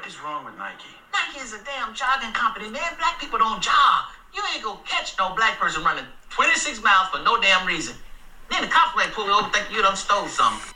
What is wrong with Nike? Nike is a damn jogging company, man. Black people don't jog. You ain't gonna catch no black person running 26 miles for no damn reason. Then the cops might pull you over think you done stole something.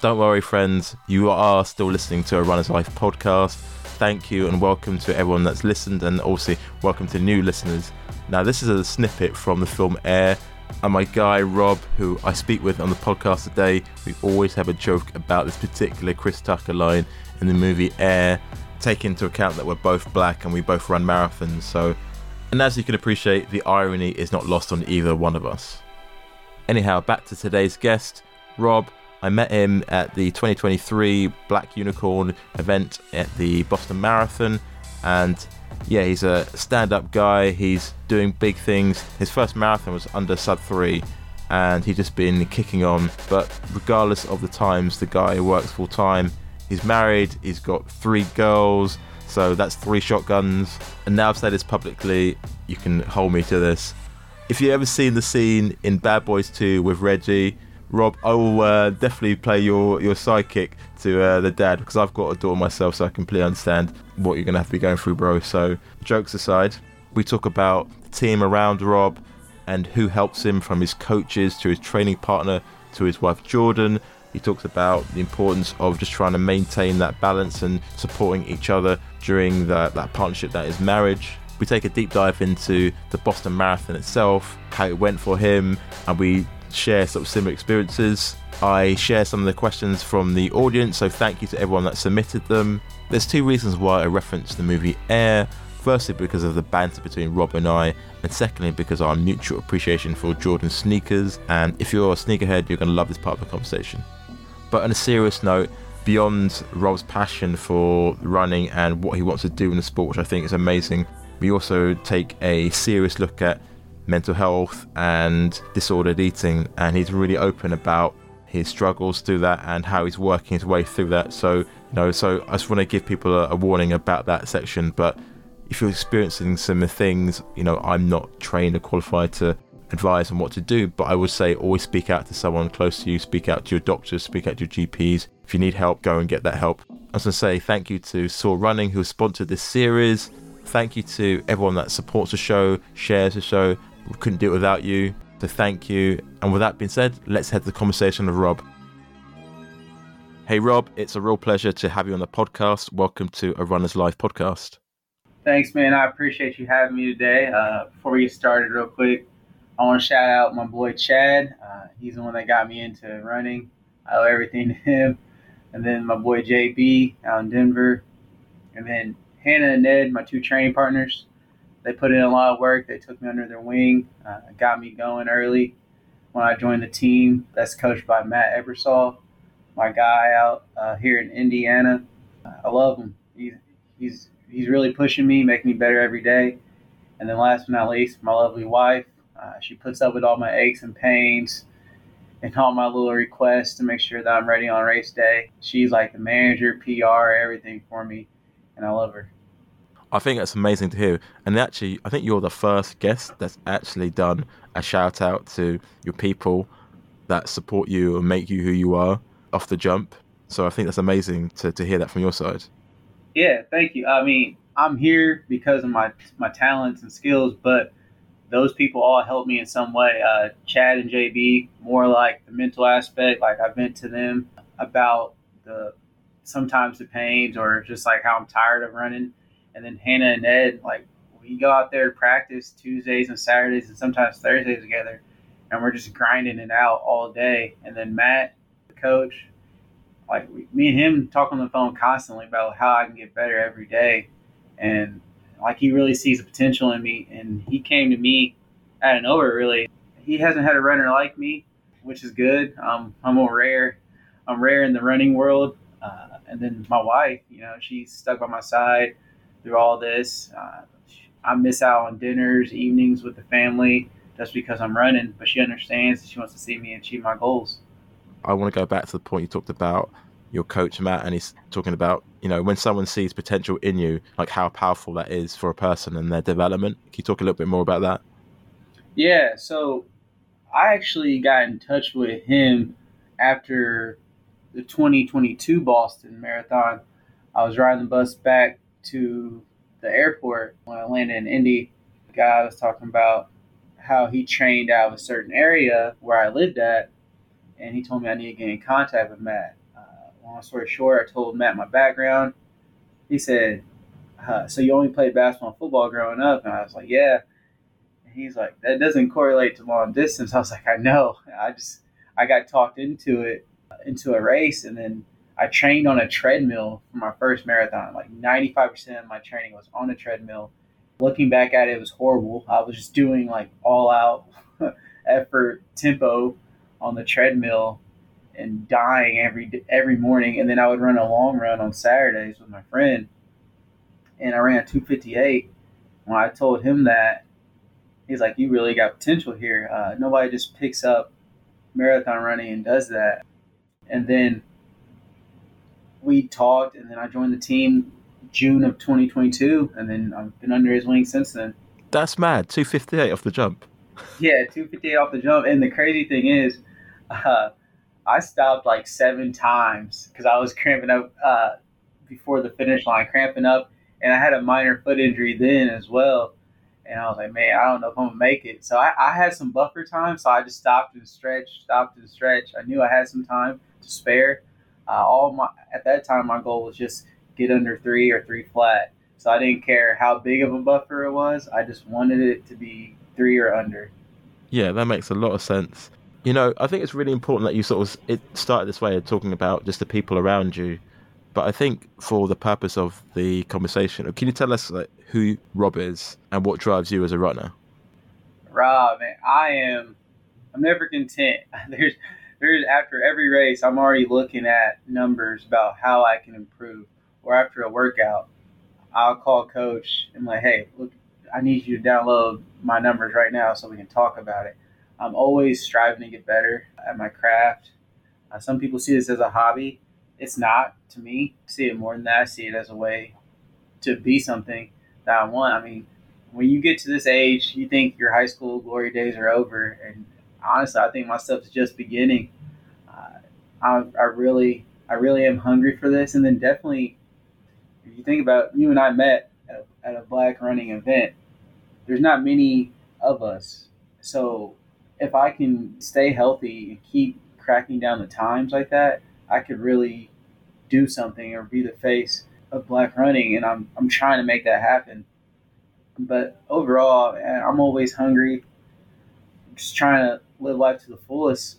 Don't worry, friends. You are still listening to a Runner's Life podcast. Thank you and welcome to everyone that's listened, and also welcome to new listeners. Now, this is a snippet from the film Air, and my guy Rob, who I speak with on the podcast today, we always have a joke about this particular Chris Tucker line in the movie Air. Take into account that we're both black and we both run marathons, so. And as you can appreciate, the irony is not lost on either one of us. Anyhow, back to today's guest, Rob. I met him at the 2023 Black Unicorn event at the Boston Marathon, and yeah, he's a stand-up guy. He's doing big things. His first marathon was under sub three, and he's just been kicking on. But regardless of the times, the guy works full time. He's married. He's got three girls, so that's three shotguns. And now I've said this publicly. You can hold me to this. If you've ever seen the scene in Bad Boys 2 with Reggie, Rob, I will uh, definitely play your, your sidekick to uh, the dad because I've got a daughter myself, so I completely understand what you're going to have to be going through, bro. So, jokes aside, we talk about the team around Rob and who helps him from his coaches to his training partner to his wife Jordan. He talks about the importance of just trying to maintain that balance and supporting each other during that partnership that is marriage. We take a deep dive into the Boston Marathon itself, how it went for him, and we share sort of similar experiences. I share some of the questions from the audience, so thank you to everyone that submitted them. There's two reasons why I referenced the movie Air. Firstly, because of the banter between Rob and I, and secondly, because of our mutual appreciation for Jordan sneakers. And if you're a sneakerhead, you're going to love this part of the conversation. But on a serious note, beyond Rob's passion for running and what he wants to do in the sport, which I think is amazing, we also take a serious look at mental health and disordered eating, and he's really open about his struggles through that and how he's working his way through that. So, you know, so I just want to give people a, a warning about that section. But if you're experiencing similar things, you know, I'm not trained or qualified to advise on what to do, but I would say always speak out to someone close to you, speak out to your doctors, speak out to your GPs. If you need help, go and get that help. I was going to say thank you to Soar Running who sponsored this series. Thank you to everyone that supports the show, shares the show, we couldn't do it without you. So thank you. And with that being said, let's head to the conversation with Rob. Hey Rob, it's a real pleasure to have you on the podcast. Welcome to a Runner's Life podcast. Thanks, man. I appreciate you having me today. Uh, before we get started, real quick, I want to shout out my boy Chad. Uh, he's the one that got me into running. I owe everything to him. And then my boy JB out in Denver. And then Hannah and Ned, my two training partners they put in a lot of work. They took me under their wing, uh, got me going early when I joined the team. That's coached by Matt Ebersol, my guy out uh, here in Indiana. I love him. He's he's he's really pushing me, making me better every day. And then last but not least, my lovely wife. Uh, she puts up with all my aches and pains and all my little requests to make sure that I'm ready on race day. She's like the manager, PR, everything for me, and I love her. I think that's amazing to hear. And actually, I think you're the first guest that's actually done a shout out to your people that support you and make you who you are off the jump. So I think that's amazing to, to hear that from your side. Yeah, thank you. I mean, I'm here because of my my talents and skills, but those people all helped me in some way. Uh, Chad and JB, more like the mental aspect. Like I've been to them about the sometimes the pains or just like how I'm tired of running and then Hannah and Ned, like we go out there to practice Tuesdays and Saturdays and sometimes Thursdays together, and we're just grinding it out all day. And then Matt, the coach, like we, me and him talk on the phone constantly about how I can get better every day, and like he really sees the potential in me. And he came to me out of nowhere. Really, he hasn't had a runner like me, which is good. Um, I'm a rare. I'm rare in the running world. Uh, and then my wife, you know, she's stuck by my side through all this. Uh, I miss out on dinners, evenings with the family just because I'm running, but she understands she wants to see me achieve my goals. I want to go back to the point you talked about your coach Matt, and he's talking about you know when someone sees potential in you, like how powerful that is for a person and their development. Can you talk a little bit more about that? Yeah, so I actually got in touch with him after the 2022 Boston Marathon I was riding the bus back to the airport when I landed in Indy. The guy was talking about how he trained out of a certain area where I lived at, and he told me I need to get in contact with Matt. Long story short, I told Matt my background. He said, uh, "So you only played basketball and football growing up?" And I was like, "Yeah." And he's like, "That doesn't correlate to long distance." I was like, "I know. I just I got talked into it into a race, and then I trained on a treadmill for my first marathon. Like 95% of my training was on a treadmill. Looking back at it, it was horrible. I was just doing like all out effort tempo on the treadmill and dying every every morning. And then I would run a long run on Saturdays with my friend, and I ran 258. When I told him that, he's like, "You really got potential here. Uh, nobody just picks up marathon running and does that." And then we talked, and then I joined the team June of 2022, and then I've been under his wing since then. That's mad. 258 off the jump. Yeah, 258 off the jump. And the crazy thing is, uh, I stopped like seven times because I was cramping up uh, before the finish line, cramping up, and I had a minor foot injury then as well. And I was like, man, I don't know if I'm gonna make it. So I, I had some buffer time, so I just stopped and stretched, stopped and stretched. I knew I had some time to spare. Uh, all my at that time, my goal was just get under three or three flat. So I didn't care how big of a buffer it was. I just wanted it to be three or under. Yeah, that makes a lot of sense. You know, I think it's really important that you sort of it started this way of talking about just the people around you. But I think for the purpose of the conversation, can you tell us like, who Rob is and what drives you as a runner? Rob, man, I am. I'm never content. There's, there's after every race, I'm already looking at numbers about how I can improve. Or after a workout, I'll call coach and like, hey, look, I need you to download my numbers right now so we can talk about it. I'm always striving to get better at my craft. Uh, some people see this as a hobby. It's not to me. I see it more than that. I see it as a way to be something that I want. I mean, when you get to this age, you think your high school glory days are over, and honestly, I think my stuff is just beginning. Uh, I, I really, I really am hungry for this, and then definitely, if you think about you and I met at a, at a black running event, there's not many of us, so if I can stay healthy and keep cracking down the times like that, I could really do something or be the face of black running, and I'm I'm trying to make that happen. But overall, I'm always hungry, just trying to live life to the fullest.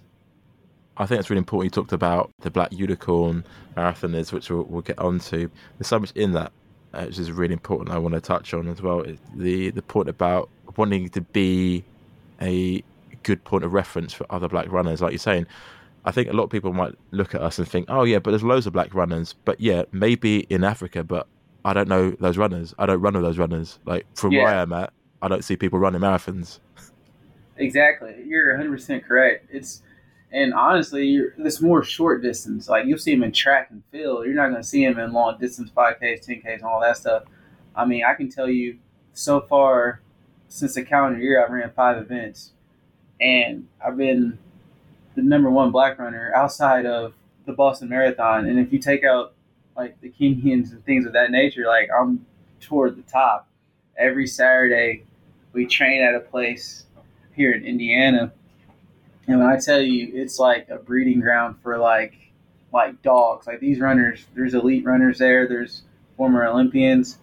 I think it's really important. You talked about the Black Unicorn marathoners, which we'll, we'll get onto. There's so much in that, uh, which is really important. I want to touch on as well. The the point about wanting to be a good point of reference for other black runners, like you're saying. I think a lot of people might look at us and think, "Oh yeah, but there's loads of black runners." But yeah, maybe in Africa, but I don't know those runners. I don't run with those runners. Like from yeah. where I am at, I don't see people running marathons. Exactly, you're 100 percent correct. It's and honestly, you're, it's more short distance. Like you'll see them in track and field. You're not going to see them in long distance, 5Ks, 10Ks, and all that stuff. I mean, I can tell you so far since the calendar year, I've ran five events, and I've been the number one black runner outside of the Boston Marathon. And if you take out like the Kenyans and things of that nature, like I'm toward the top. Every Saturday, we train at a place here in Indiana, and when I tell you, it's like a breeding ground for like like dogs. Like these runners, there's elite runners there. There's former Olympians,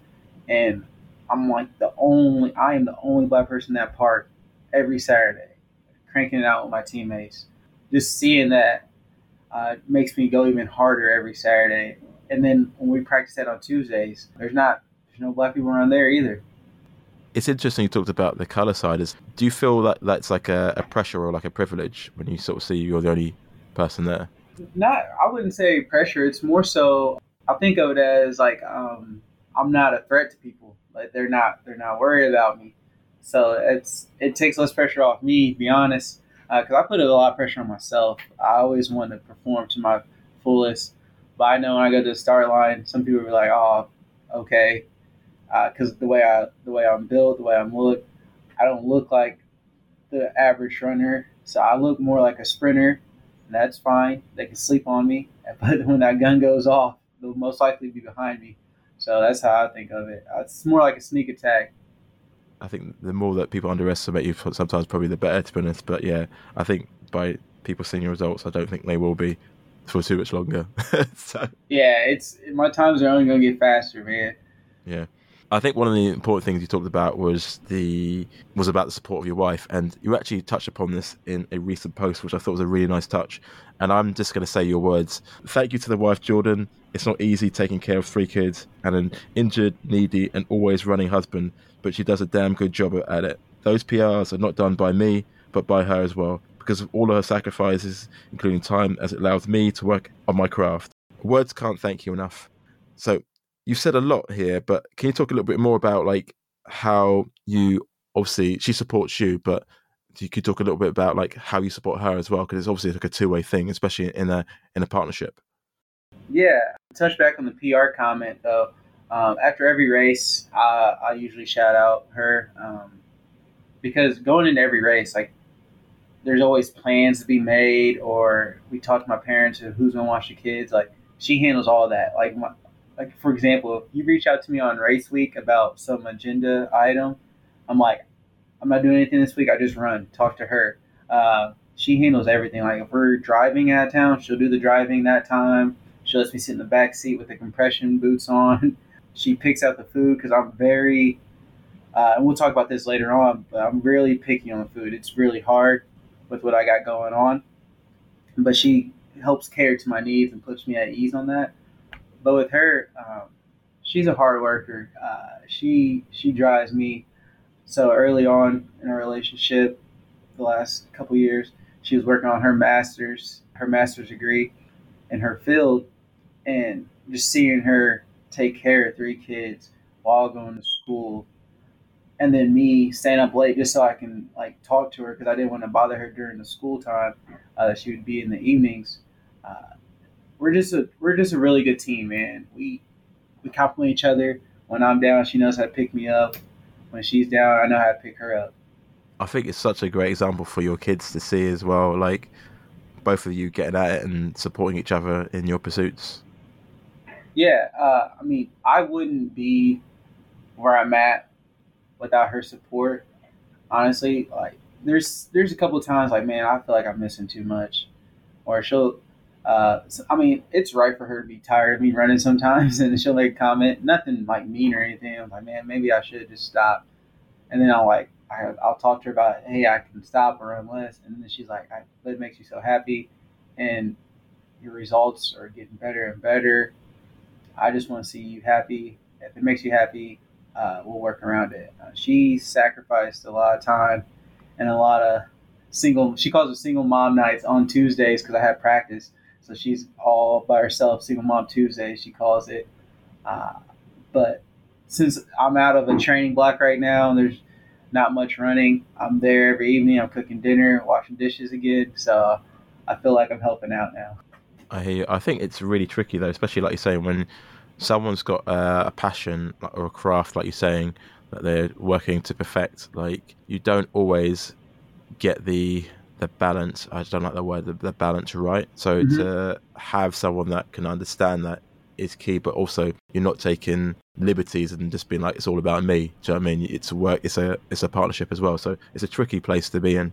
and I'm like the only. I am the only black person in that park every Saturday, cranking it out with my teammates just seeing that uh, makes me go even harder every Saturday. And then when we practice that on Tuesdays, there's not there's no black people around there either. It's interesting you talked about the color side. Is do you feel that that's like a, a pressure or like a privilege when you sort of see you're the only person there? Not, I wouldn't say pressure. It's more so I think of it as like um, I'm not a threat to people. Like they're not they're not worried about me. So it's it takes less pressure off me. To be honest, because uh, I put a lot of pressure on myself. I always want to perform to my fullest, but I know when I go to the start line, some people are like, "Oh, okay," because uh, the way I the way I'm built, the way I'm look, I don't look like the average runner. So I look more like a sprinter, and that's fine. They can sleep on me, but when that gun goes off, they'll most likely be behind me. So that's how I think of it. It's more like a sneak attack. I think the more that people underestimate you, sometimes probably the better, to be honest. But yeah, I think by people seeing your results, I don't think they will be for too much longer. so yeah, it's my times are only going to get faster, man. Yeah. I think one of the important things you talked about was the was about the support of your wife, and you actually touched upon this in a recent post, which I thought was a really nice touch. And I'm just going to say your words. Thank you to the wife, Jordan. It's not easy taking care of three kids and an injured, needy, and always running husband, but she does a damn good job at it. Those PRs are not done by me, but by her as well, because of all of her sacrifices, including time, as it allows me to work on my craft. Words can't thank you enough. So you've said a lot here, but can you talk a little bit more about like how you obviously she supports you, but you could talk a little bit about like how you support her as well, because it's obviously like a two way thing, especially in a in a partnership. Yeah, touch back on the PR comment though. Um, after every race, uh, I usually shout out her um, because going into every race, like there's always plans to be made, or we talk to my parents who's gonna watch the kids. Like she handles all that. Like like for example, if you reach out to me on race week about some agenda item, I'm like, I'm not doing anything this week. I just run, talk to her. Uh, she handles everything. Like if we're driving out of town, she'll do the driving that time. She lets me sit in the back seat with the compression boots on. she picks out the food because I'm very, uh, and we'll talk about this later on. But I'm really picky on the food. It's really hard with what I got going on, but she helps cater to my needs and puts me at ease on that. But with her, um, she's a hard worker. Uh, she she drives me. So early on in our relationship, the last couple years, she was working on her master's her master's degree in her field, and just seeing her take care of three kids while going to school and then me staying up late just so I can like talk to her because I didn't want to bother her during the school time uh, that she would be in the evenings. Uh, we're just a we're just a really good team, man. We we compliment each other. When I'm down, she knows how to pick me up. When she's down, I know how to pick her up. I think it's such a great example for your kids to see as well. Like both of you getting at it and supporting each other in your pursuits. Yeah, uh, I mean, I wouldn't be where I'm at without her support. Honestly, like there's there's a couple of times like, man, I feel like I'm missing too much, or she'll uh, so, I mean, it's right for her to be tired of me running sometimes, and she'll make a comment, nothing like mean or anything. I'm like, man, maybe I should just stop. And then I'll like, I, will talk to her about, hey, I can stop or run less. And then she's like, it makes you so happy, and your results are getting better and better. I just want to see you happy. If it makes you happy, uh, we'll work around it. Uh, she sacrificed a lot of time and a lot of single. She calls it single mom nights on Tuesdays because I had practice so she's all by herself, single mom Tuesday, she calls it. Uh, but since I'm out of a training block right now and there's not much running, I'm there every evening. I'm cooking dinner, washing dishes again. So I feel like I'm helping out now. I hear you. I think it's really tricky though, especially like you're saying when someone's got uh, a passion or a craft, like you're saying, that they're working to perfect. Like you don't always get the the balance. I don't like the word the, the balance right. So mm-hmm. to have someone that can understand that is key, but also you're not taking liberties and just being like it's all about me. Do you know what I mean? It's a work. It's a it's a partnership as well. So it's a tricky place to be in.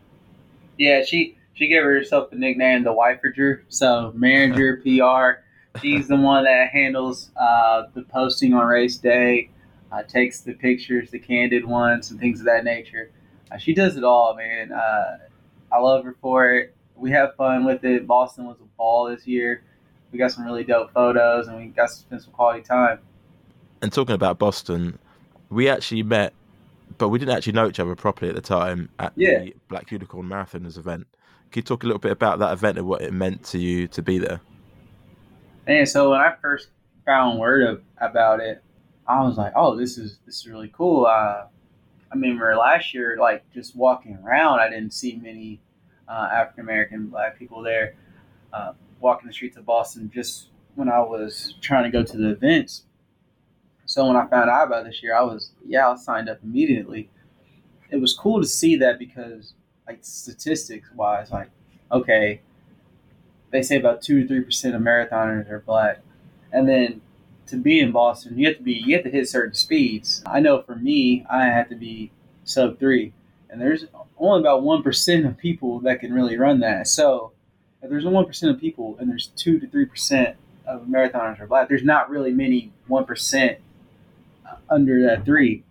Yeah, she she gave herself the nickname the Wiferager. So manager PR. She's the one that handles uh, the posting on race day, uh, takes the pictures, the candid ones, and things of that nature. Uh, she does it all, man. I love her for it. We have fun with it. Boston was a ball this year. We got some really dope photos and we got to spend some quality time. And talking about Boston, we actually met, but we didn't actually know each other properly at the time at yeah. the Black Unicorn Marathoners event. Can you talk a little bit about that event and what it meant to you to be there? And so when I first found word of, about it, I was like, "Oh, this is this is really cool." Uh, I remember last year, like just walking around, I didn't see many uh, African American black people there uh, walking the streets of Boston just when I was trying to go to the events. So when I found out about this year, I was, yeah, I signed up immediately. It was cool to see that because, like, statistics wise, like, okay, they say about 2 to 3% of marathoners are black. and then to be in Boston, you have to be you have to hit certain speeds. I know for me, I had to be sub three, and there's only about one percent of people that can really run that. So if there's one percent of people, and there's two to three percent of marathoners are black, there's not really many one percent under that three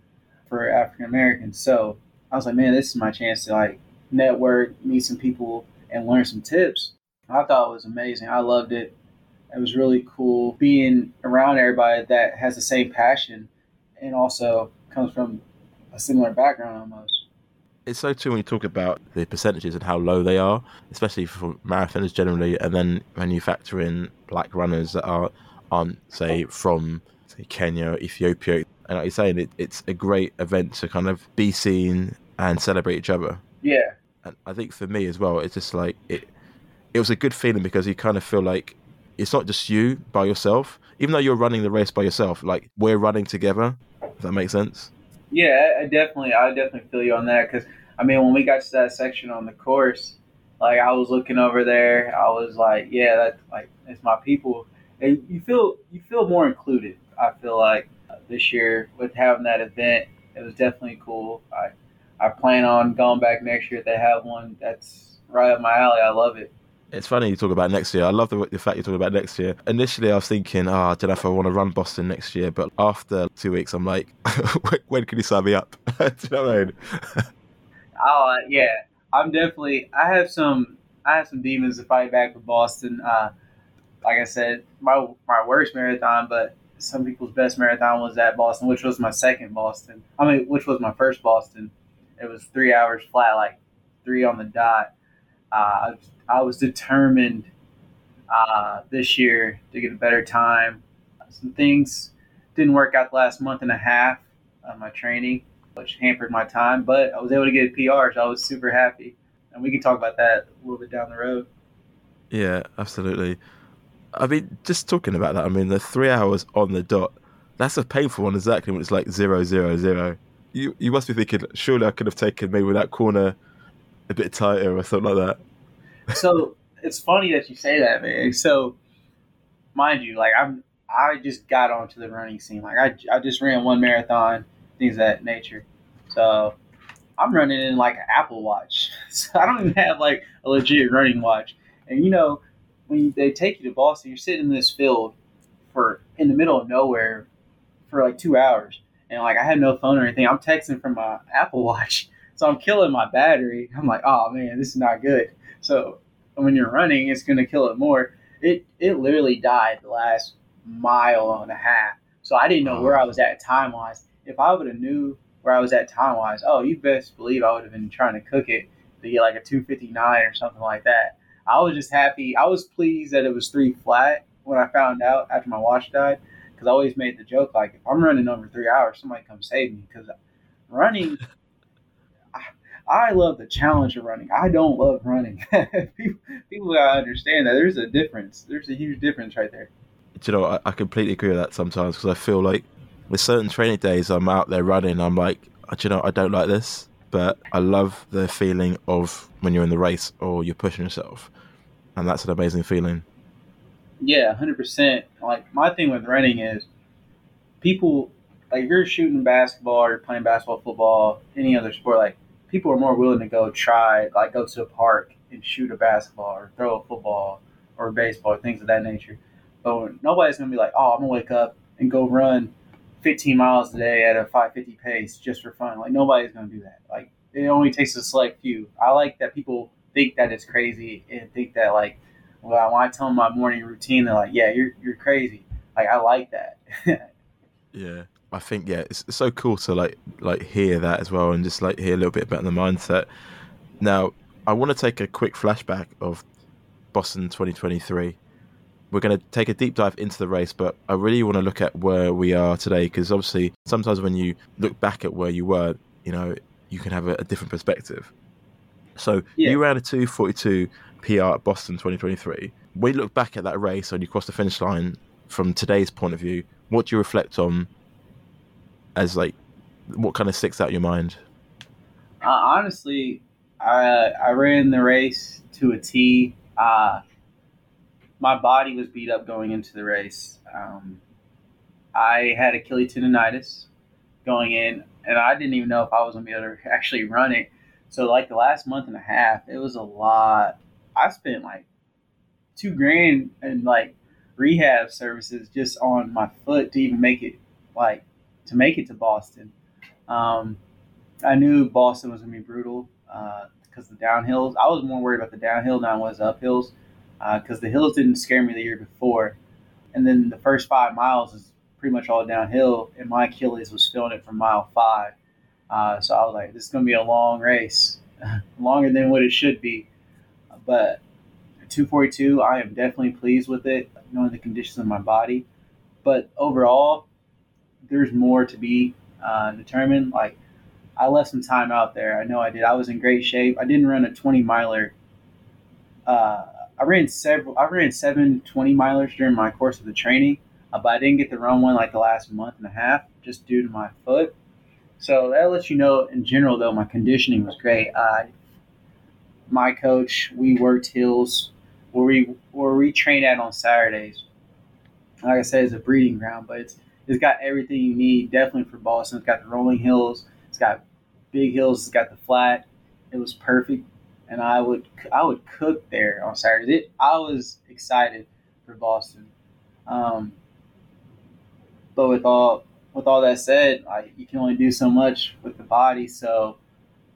for African Americans. So I was like, man, this is my chance to like network, meet some people, and learn some tips. I thought it was amazing. I loved it. It was really cool being around everybody that has the same passion and also comes from a similar background almost. It's so true when you talk about the percentages and how low they are, especially for marathoners generally, and then when you factor in black runners that are, aren't say from say Kenya, Ethiopia, and like you're saying, it, it's a great event to kind of be seen and celebrate each other. Yeah, and I think for me as well, it's just like it. It was a good feeling because you kind of feel like it's not just you by yourself. Even though you're running the race by yourself, like we're running together. If that makes sense. Yeah, I definitely, I definitely feel you on that because I mean, when we got to that section on the course, like I was looking over there, I was like, yeah, that's like it's my people. And you feel you feel more included. I feel like this year with having that event, it was definitely cool. I I plan on going back next year if they have one. That's right up my alley. I love it. It's funny you talk about next year. I love the, the fact you're talking about next year. Initially, I was thinking, oh, I don't know if I want to run Boston next year. But after two weeks, I'm like, when can you sign me up? Do you know what I mean? oh, uh, yeah. I'm definitely, I have some, I have some demons to fight back with Boston. Uh, like I said, my, my worst marathon, but some people's best marathon was at Boston, which was my second Boston. I mean, which was my first Boston. It was three hours flat, like three on the dot. Uh, I was determined uh, this year to get a better time. Some things didn't work out the last month and a half of my training, which hampered my time, but I was able to get a PR, so I was super happy. And we can talk about that a little bit down the road. Yeah, absolutely. I mean, just talking about that, I mean, the three hours on the dot, that's a painful one exactly when it's like zero, zero, zero. You, you must be thinking, surely I could have taken maybe that corner a bit tighter or something like that so it's funny that you say that, man. So, mind you, like I'm, I just got onto the running scene. Like I, I just ran one marathon, things that nature. So I'm running in like an Apple Watch. So I don't even have like a legit running watch. And you know, when they take you to Boston, you're sitting in this field for in the middle of nowhere for like two hours. And like I had no phone or anything. I'm texting from my Apple Watch. So I'm killing my battery. I'm like, oh man, this is not good. So when you're running, it's going to kill it more. It it literally died the last mile and a half. So I didn't know where uh-huh. I was at time wise. If I would have knew where I was at time wise, oh, you best believe I would have been trying to cook it to get like a 259 or something like that. I was just happy. I was pleased that it was three flat when I found out after my watch died because I always made the joke like if I'm running over three hours, somebody come save me because running I love the challenge of running. I don't love running. people, people gotta understand that there's a difference. There's a huge difference right there. Do you know, I, I completely agree with that sometimes because I feel like with certain training days, I'm out there running. I'm like, oh, do you know, I don't like this, but I love the feeling of when you're in the race or you're pushing yourself, and that's an amazing feeling. Yeah, hundred percent. Like my thing with running is people like if you're shooting basketball or playing basketball, football, any other sport, like people are more willing to go try, like go to a park and shoot a basketball or throw a football or baseball, things of that nature. But nobody's gonna be like, oh, I'm gonna wake up and go run 15 miles a day at a 550 pace just for fun. Like nobody's gonna do that. Like it only takes a select few. I like that people think that it's crazy and think that like, well, when I tell them my morning routine, they're like, yeah, you're you're crazy. Like I like that. yeah. I think yeah, it's, it's so cool to like like hear that as well, and just like hear a little bit about the mindset. Now, I want to take a quick flashback of Boston 2023. We're going to take a deep dive into the race, but I really want to look at where we are today because obviously sometimes when you look back at where you were, you know, you can have a, a different perspective. So yeah. you ran a 242 PR at Boston 2023. When you look back at that race and you cross the finish line from today's point of view, what do you reflect on as like what kind of sticks out your mind? Uh, honestly, I I ran the race to a T. Uh, my body was beat up going into the race. Um, I had Achilles tendonitis going in, and I didn't even know if I was gonna be able to actually run it. So like the last month and a half, it was a lot. I spent like two grand in like rehab services just on my foot to even make it like to make it to Boston. Um, I knew Boston was gonna be brutal because uh, the downhills. I was more worried about the downhill than I was uphills because uh, the hills didn't scare me the year before, and then the first five miles is pretty much all downhill, and my Achilles was feeling it from mile five. Uh, so I was like, this is to be a long race, longer than what it should be. But 242, I am definitely pleased with it, knowing the conditions of my body. But overall, there's more to be uh, determined. Like, I left some time out there. I know I did. I was in great shape. I didn't run a 20 miler. Uh, I ran several. I ran seven 20 milers during my course of the training, uh, but I didn't get to run one like the last month and a half just due to my foot. So that lets you know, in general, though, my conditioning was great. Uh, my coach, we worked hills where we where we train at on Saturdays. Like I said, it's a breeding ground, but it's it's got everything you need definitely for Boston. It's got the rolling hills, it's got big hills, it's got the flat. It was perfect, and I would I would cook there on Saturdays. It, I was excited for Boston. Um, but with all with all that said, I, you can only do so much with the body. So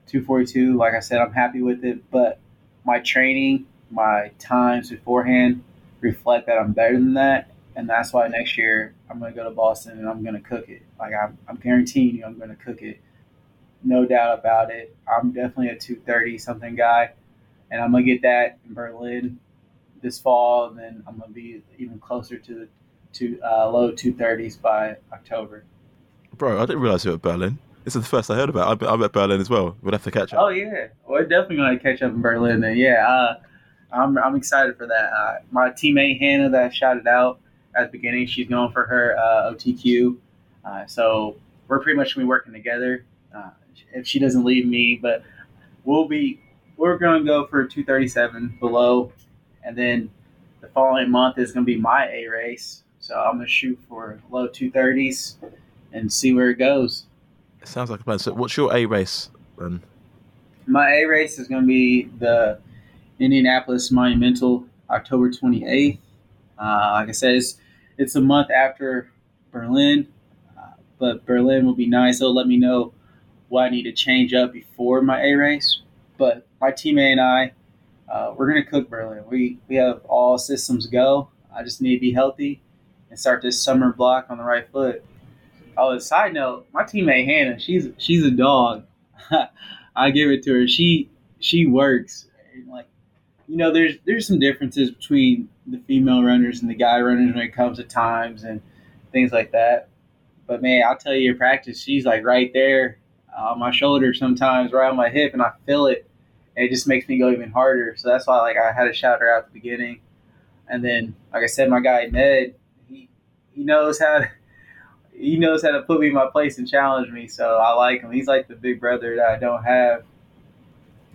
242, like I said, I'm happy with it. But my training, my times beforehand reflect that I'm better than that. And that's why next year I'm going to go to Boston and I'm going to cook it. Like I'm, I'm guaranteeing you, I'm going to cook it. No doubt about it. I'm definitely a 230 something guy. And I'm going to get that in Berlin this fall. And then I'm going to be even closer to the to uh, low 230s by October. Bro, I didn't realize you were at Berlin. This is the first I heard about. I'm, at Berlin as well. We'll have to catch up. Oh yeah, we're definitely going to catch up in Berlin. Then yeah, uh, I'm I'm excited for that. Uh, my teammate Hannah that I shouted out at the beginning, she's going for her uh, OTQ. Uh, so we're pretty much going to be working together. Uh, if she doesn't leave me, but we'll be we're going to go for 237 below, and then the following month is going to be my A race. So I'm gonna shoot for low 230s and see where it goes. It sounds like a plan. So what's your A race then? My A race is gonna be the Indianapolis Monumental, October 28th. Uh, like I said, it's, it's a month after Berlin, uh, but Berlin will be nice. They'll let me know what I need to change up before my A race. But my teammate and I, uh, we're gonna cook Berlin. We we have all systems go. I just need to be healthy and start this summer block on the right foot. Oh, a side note, my teammate Hannah, she's she's a dog. I give it to her. She she works. Like, you know, there's there's some differences between the female runners and the guy runners when it comes to times and things like that. But man, I'll tell you, in practice, she's like right there uh, on my shoulder sometimes, right on my hip, and I feel it. It just makes me go even harder. So that's why, like, I had to shout her out at the beginning. And then, like I said, my guy Ned, he knows how to he knows how to put me in my place and challenge me. So I like him. He's like the big brother that I don't have.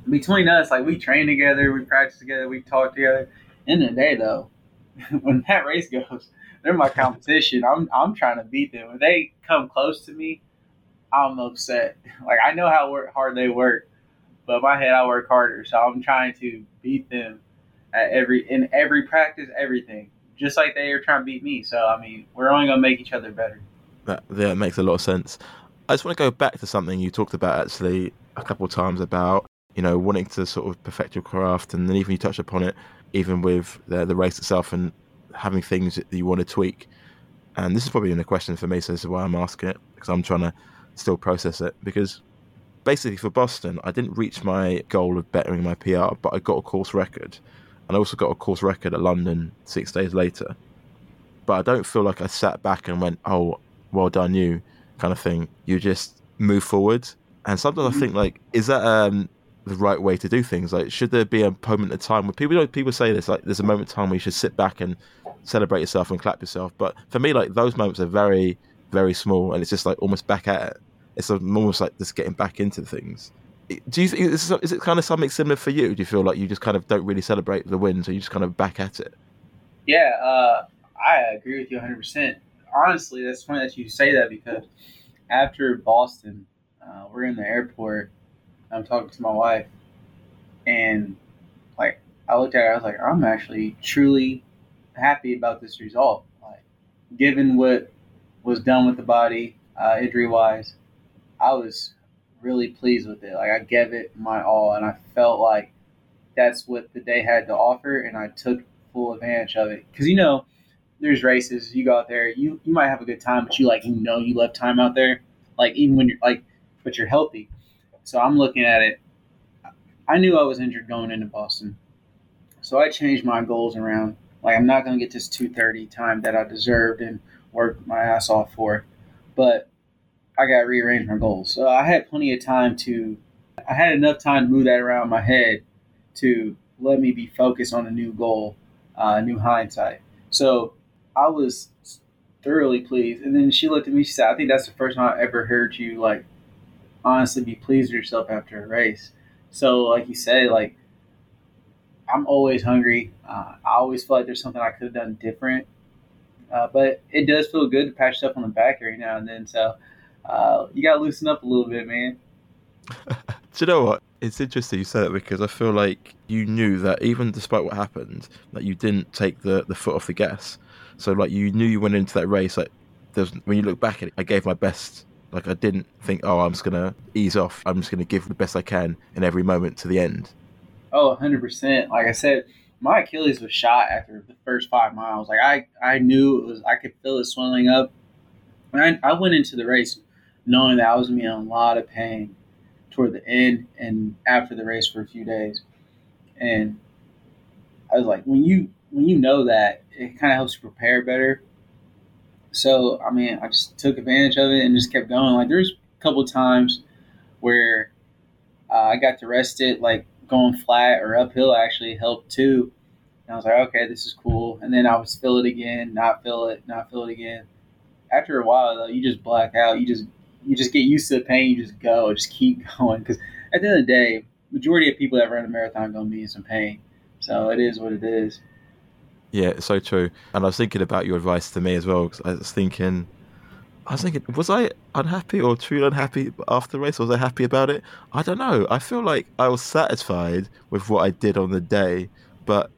Between us, like we train together, we practice together, we talk together. In the day, though, when that race goes, they're my competition. I'm I'm trying to beat them. When they come close to me, I'm upset. Like I know how hard they work, but my head I work harder. So I'm trying to beat them at every in every practice, everything just like they are trying to beat me. So I mean, we're only gonna make each other better. That yeah, makes a lot of sense. I just want to go back to something you talked about actually a couple of times about you know wanting to sort of perfect your craft, and then even you touched upon it, even with the, the race itself and having things that you want to tweak. And this is probably a question for me, so this is why I'm asking it because I'm trying to still process it because basically for Boston, I didn't reach my goal of bettering my PR, but I got a course record and I also got a course record at London six days later. But I don't feel like I sat back and went, "Oh, well done, you," kind of thing. You just move forward, and sometimes I mm-hmm. think like, is that um, the right way to do things? Like, should there be a moment of time where people you know, people say this like, there's a moment of time where you should sit back and celebrate yourself and clap yourself. But for me, like those moments are very, very small, and it's just like almost back at it. It's almost like just getting back into things do you think is, it kind of something similar for you? Do you feel like you just kind of don't really celebrate the wins, or you just kind of back at it? Yeah, uh, I agree with you 100%. Honestly, that's funny that you say that because after Boston, uh, we're in the airport. I'm talking to my wife, and like I looked at her, I was like, I'm actually truly happy about this result. Like, given what was done with the body, uh, injury wise, I was really pleased with it. Like I gave it my all, and I felt like that's what the day had to offer, and I took full advantage of it. Because you know, there's races you go out there, you you might have a good time, but you like you know you left time out there, like even when you're like, but you're healthy. So I'm looking at it. I knew I was injured going into Boston, so I changed my goals around. Like I'm not going to get this 230 time that I deserved and worked my ass off for, but I got to rearrange my goals. So I had plenty of time to. I had enough time to move that around my head to let me be focused on a new goal, uh, new hindsight. So I was thoroughly pleased. And then she looked at me. She said, "I think that's the first time I ever heard you like honestly be pleased with yourself after a race." So, like you said, like I'm always hungry. Uh, I always feel like there's something I could have done different. Uh, but it does feel good to pat yourself on the back every now and then. So uh, you got to loosen up a little bit, man. Do you know what? It's interesting you said it because I feel like you knew that even despite what happened, that you didn't take the, the foot off the gas. So like you knew you went into that race like there's when you look back at it, I gave my best. Like I didn't think, oh, I'm just gonna ease off. I'm just gonna give the best I can in every moment to the end. Oh, 100%. Like I said, my Achilles was shot after the first five miles. Like I, I knew it was, I could feel it swelling up. And I, I went into the race knowing that I was gonna be in a lot of pain toward the end and after the race for a few days. And I was like, when you when you know that, it kind of helps you prepare better. So I mean, I just took advantage of it and just kept going. Like there's a couple times where uh, I got to rest it, like going flat or uphill actually helped too. And I was like, okay, this is cool. And then I would feel it again, not feel it, not feel it again. After a while, though, you just black out. You just you just get used to the pain. You just go, just keep going. Because at the end of the day, majority of people that run a marathon to be in some pain. So it is what it is. Yeah, so true. And I was thinking about your advice to me as well. Because I was thinking, I was thinking, was I unhappy or truly unhappy after the race? Was I happy about it? I don't know. I feel like I was satisfied with what I did on the day, but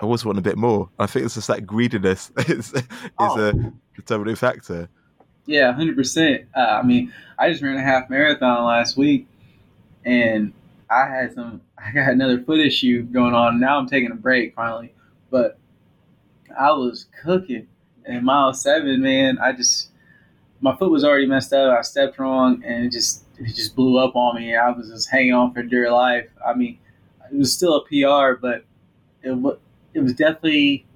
I was wanting a bit more. I think it's just that greediness is, is oh. a determining factor. Yeah, hundred uh, percent. I mean, I just ran a half marathon last week, and I had some. I got another foot issue going on. Now I'm taking a break finally, but I was cooking. And mile seven, man, I just my foot was already messed up. I stepped wrong, and it just it just blew up on me. I was just hanging on for dear life. I mean, it was still a PR, but it it was definitely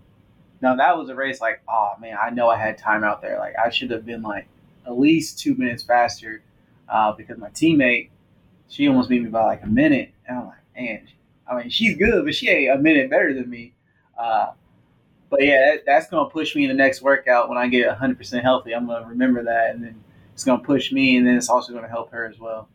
now that was a race like, oh man, I know I had time out there. Like I should have been like at least two minutes faster uh, because my teammate, she almost beat me by like a minute. And I'm like, man, I mean, she's good, but she ain't a minute better than me. Uh, but yeah, that, that's gonna push me in the next workout when I get 100 percent healthy. I'm gonna remember that, and then it's gonna push me, and then it's also gonna help her as well.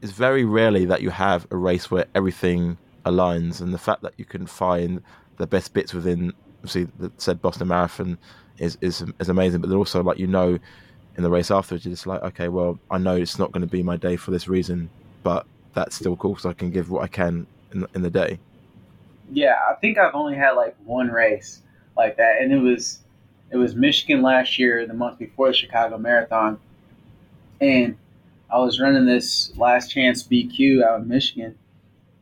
It's very rarely that you have a race where everything aligns, and the fact that you can find the best bits within obviously the said Boston Marathon is, is is amazing. But then also like you know, in the race afterwards, you're just like, okay, well, I know it's not going to be my day for this reason, but that's still cool because I can give what I can in in the day. Yeah, I think I've only had like one race like that, and it was it was Michigan last year, the month before the Chicago Marathon, and I was running this last chance BQ out in Michigan,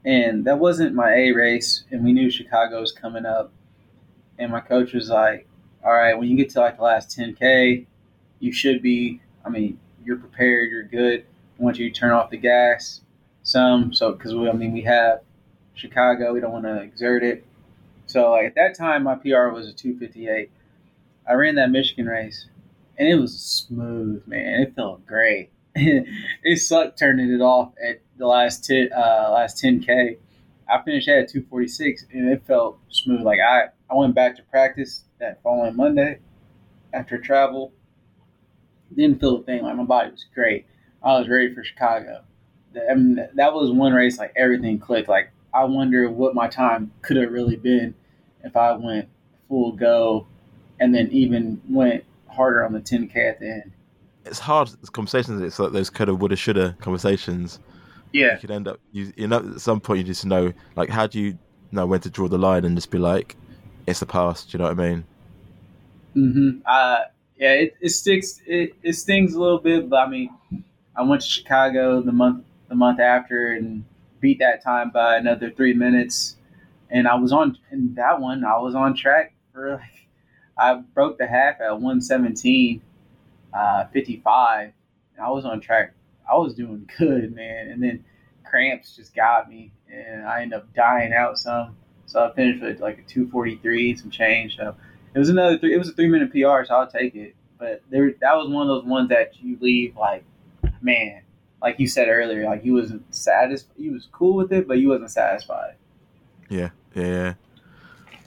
and that wasn't my A race, and we knew Chicago was coming up, and my coach was like, "All right, when you get to like the last 10k, you should be. I mean, you're prepared. You're good. Want you turn off the gas some. So because we, I mean, we have Chicago. We don't want to exert it. So like at that time, my PR was a 258. I ran that Michigan race, and it was smooth, man. It felt great. it sucked turning it off at the last ten, uh, last 10k. I finished at 246, and it felt smooth. Like I I went back to practice that following Monday after travel. Didn't feel a thing. Like my body was great. I was ready for Chicago. I mean, that was one race like everything clicked. Like I wonder what my time could have really been if I went full go, and then even went harder on the 10k at the end. It's hard it's conversations. It's like those kind of woulda shoulda conversations. Yeah, You could end up you you know at some point you just know like how do you know when to draw the line and just be like it's the past. Do you know what I mean? hmm Uh, yeah, it, it sticks. It, it stings a little bit, but I mean, I went to Chicago the month the month after and beat that time by another three minutes, and I was on in that one. I was on track for like I broke the half at one seventeen, uh, fifty five. I was on track. I was doing good, man, and then cramps just got me, and I ended up dying out some. So I finished with like a two forty three, some change. So it was another three. It was a three minute PR, so I'll take it. But there, that was one of those ones that you leave like, man, like you said earlier, like he wasn't satisfied. He was cool with it, but he wasn't satisfied. Yeah, yeah, yeah.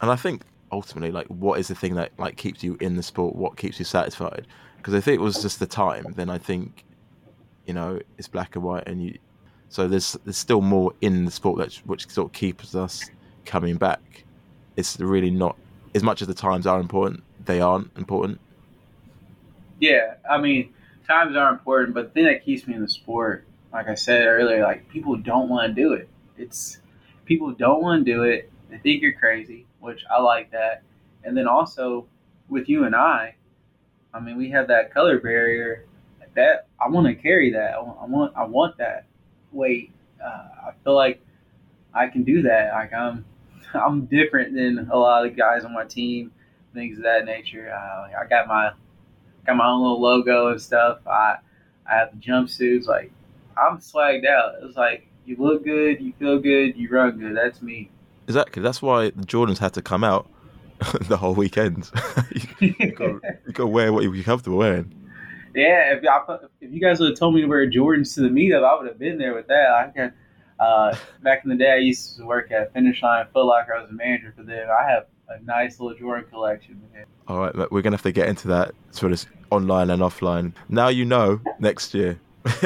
And I think ultimately, like, what is the thing that like keeps you in the sport? What keeps you satisfied? Because if it was just the time, then I think, you know, it's black and white, and you. So there's there's still more in the sport that which sort of keeps us coming back. It's really not as much as the times are important. They aren't important. Yeah, I mean, times are important, but the thing that keeps me in the sport, like I said earlier, like people don't want to do it. It's people don't want to do it. They think you're crazy, which I like that. And then also with you and I, I mean, we have that color barrier. That I want to carry that. I want, I want, that weight. Uh, I feel like I can do that. Like I'm, I'm different than a lot of guys on my team, things of that nature. Uh, I got my got my own little logo and stuff. I I have the jumpsuits. Like I'm swagged out. It's like you look good, you feel good, you run good. That's me. Exactly. That's why the Jordans had to come out the whole weekend. you got you got to wear what you're comfortable wearing. yeah, if, I, if you guys would have told me to wear Jordans to the meetup, I would have been there with that. I can. Uh, back in the day, I used to work at Finish Line Foot Locker. I was a manager for them. I have a nice little Jordan collection. Man. All right, but we're gonna have to get into that sort of online and offline. Now you know next year.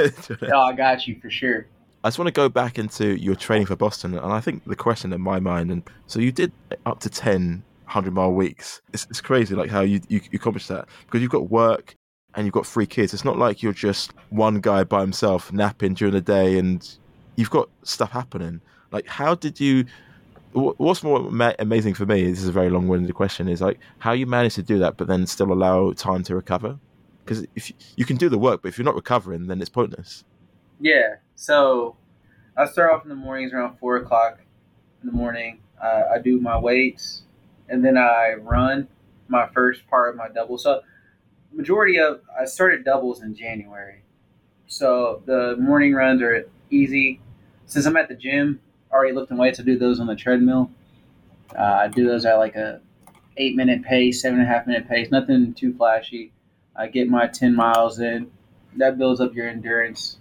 Oh, I got you for sure. I just want to go back into your training for Boston, and I think the question in my mind, and so you did up to 10 100 mile weeks. It's, it's crazy, like how you, you you accomplished that because you've got work and you've got three kids. It's not like you're just one guy by himself napping during the day, and you've got stuff happening. Like, how did you? Wh- What's more ma- amazing for me? This is a very long-winded question. Is like how you manage to do that, but then still allow time to recover. Because if you, you can do the work, but if you're not recovering, then it's pointless. Yeah. So I start off in the mornings around four o'clock in the morning. Uh, I do my weights, and then I run my first part of my double. So majority of I started doubles in January. So the morning runs are easy. Since I'm at the gym, already lifting weights, I do those on the treadmill. Uh, I do those at like a eight minute pace, seven and a half minute pace, nothing too flashy. I get my ten miles in. That builds up your endurance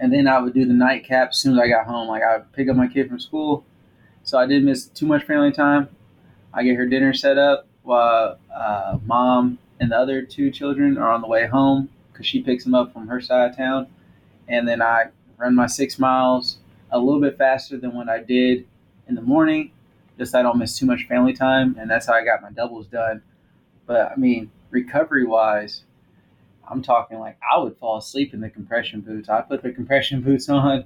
and then I would do the nightcap as soon as I got home. Like I would pick up my kid from school, so I didn't miss too much family time. I get her dinner set up while uh, mom and the other two children are on the way home because she picks them up from her side of town, and then I run my six miles a little bit faster than what I did in the morning, just so I don't miss too much family time, and that's how I got my doubles done. But I mean, recovery wise, I'm talking like I would fall asleep in the compression boots. I put the compression boots on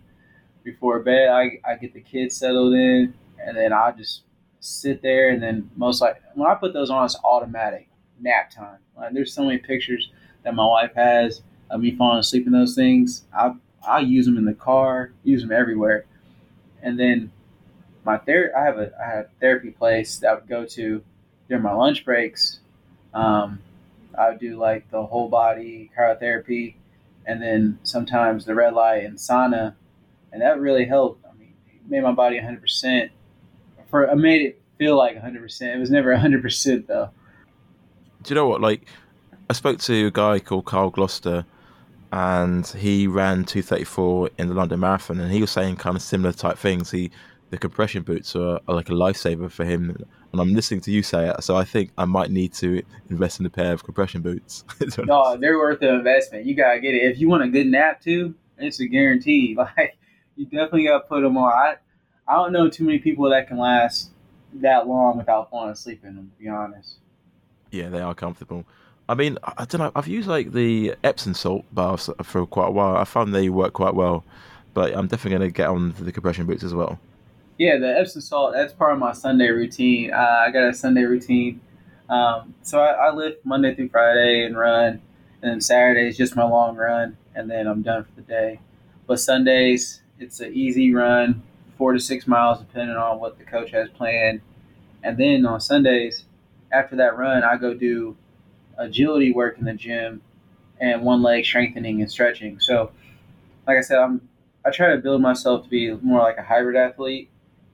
before bed. I, I get the kids settled in, and then I just sit there. And then most like when I put those on, it's automatic nap time. Like there's so many pictures that my wife has of me falling asleep in those things. I I use them in the car, use them everywhere. And then my ther- I have a I have a therapy place that I would go to during my lunch breaks. Um, I would do like the whole body cryotherapy, and then sometimes the red light and sauna, and that really helped. I mean, made my body 100. percent For I made it feel like 100. percent It was never 100 percent though. Do you know what? Like, I spoke to a guy called Carl Gloucester, and he ran 234 in the London Marathon, and he was saying kind of similar type things. He, the compression boots are, are like a lifesaver for him, and I'm listening to you say it, so I think I might need to invest in a pair of compression boots. No, they're worth the investment. You gotta get it if you want a good nap too. It's a guarantee. Like you definitely gotta put them on. I I don't know too many people that can last that long without falling asleep in them. To be honest. Yeah, they are comfortable. I mean, I, don't know. I've used like the Epsom salt baths for quite a while. I found they work quite well, but I'm definitely going to get on the compression boots as well. Yeah, the Epsom salt. That's part of my Sunday routine. Uh, I got a Sunday routine. Um, so I, I lift Monday through Friday and run, and then Saturday is just my long run, and then I'm done for the day. But Sundays, it's an easy run, four to six miles, depending on what the coach has planned. And then on Sundays, after that run, I go do agility work in the gym and one leg strengthening and stretching. So, like I said, I'm I try to build myself to be more like a hybrid athlete.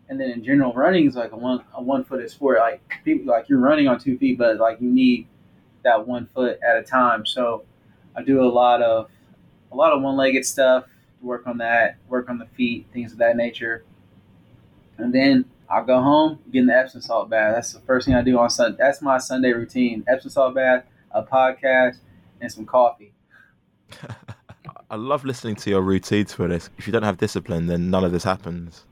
And then in general, running is like a one a one footed sport. Like people, like you're running on two feet, but like you need that one foot at a time. So I do a lot of a lot of one legged stuff. To work on that. Work on the feet, things of that nature. And then I'll go home, get in the Epsom salt bath. That's the first thing I do on Sunday. That's my Sunday routine: Epsom salt bath, a podcast, and some coffee. I love listening to your routines for this. If you don't have discipline, then none of this happens.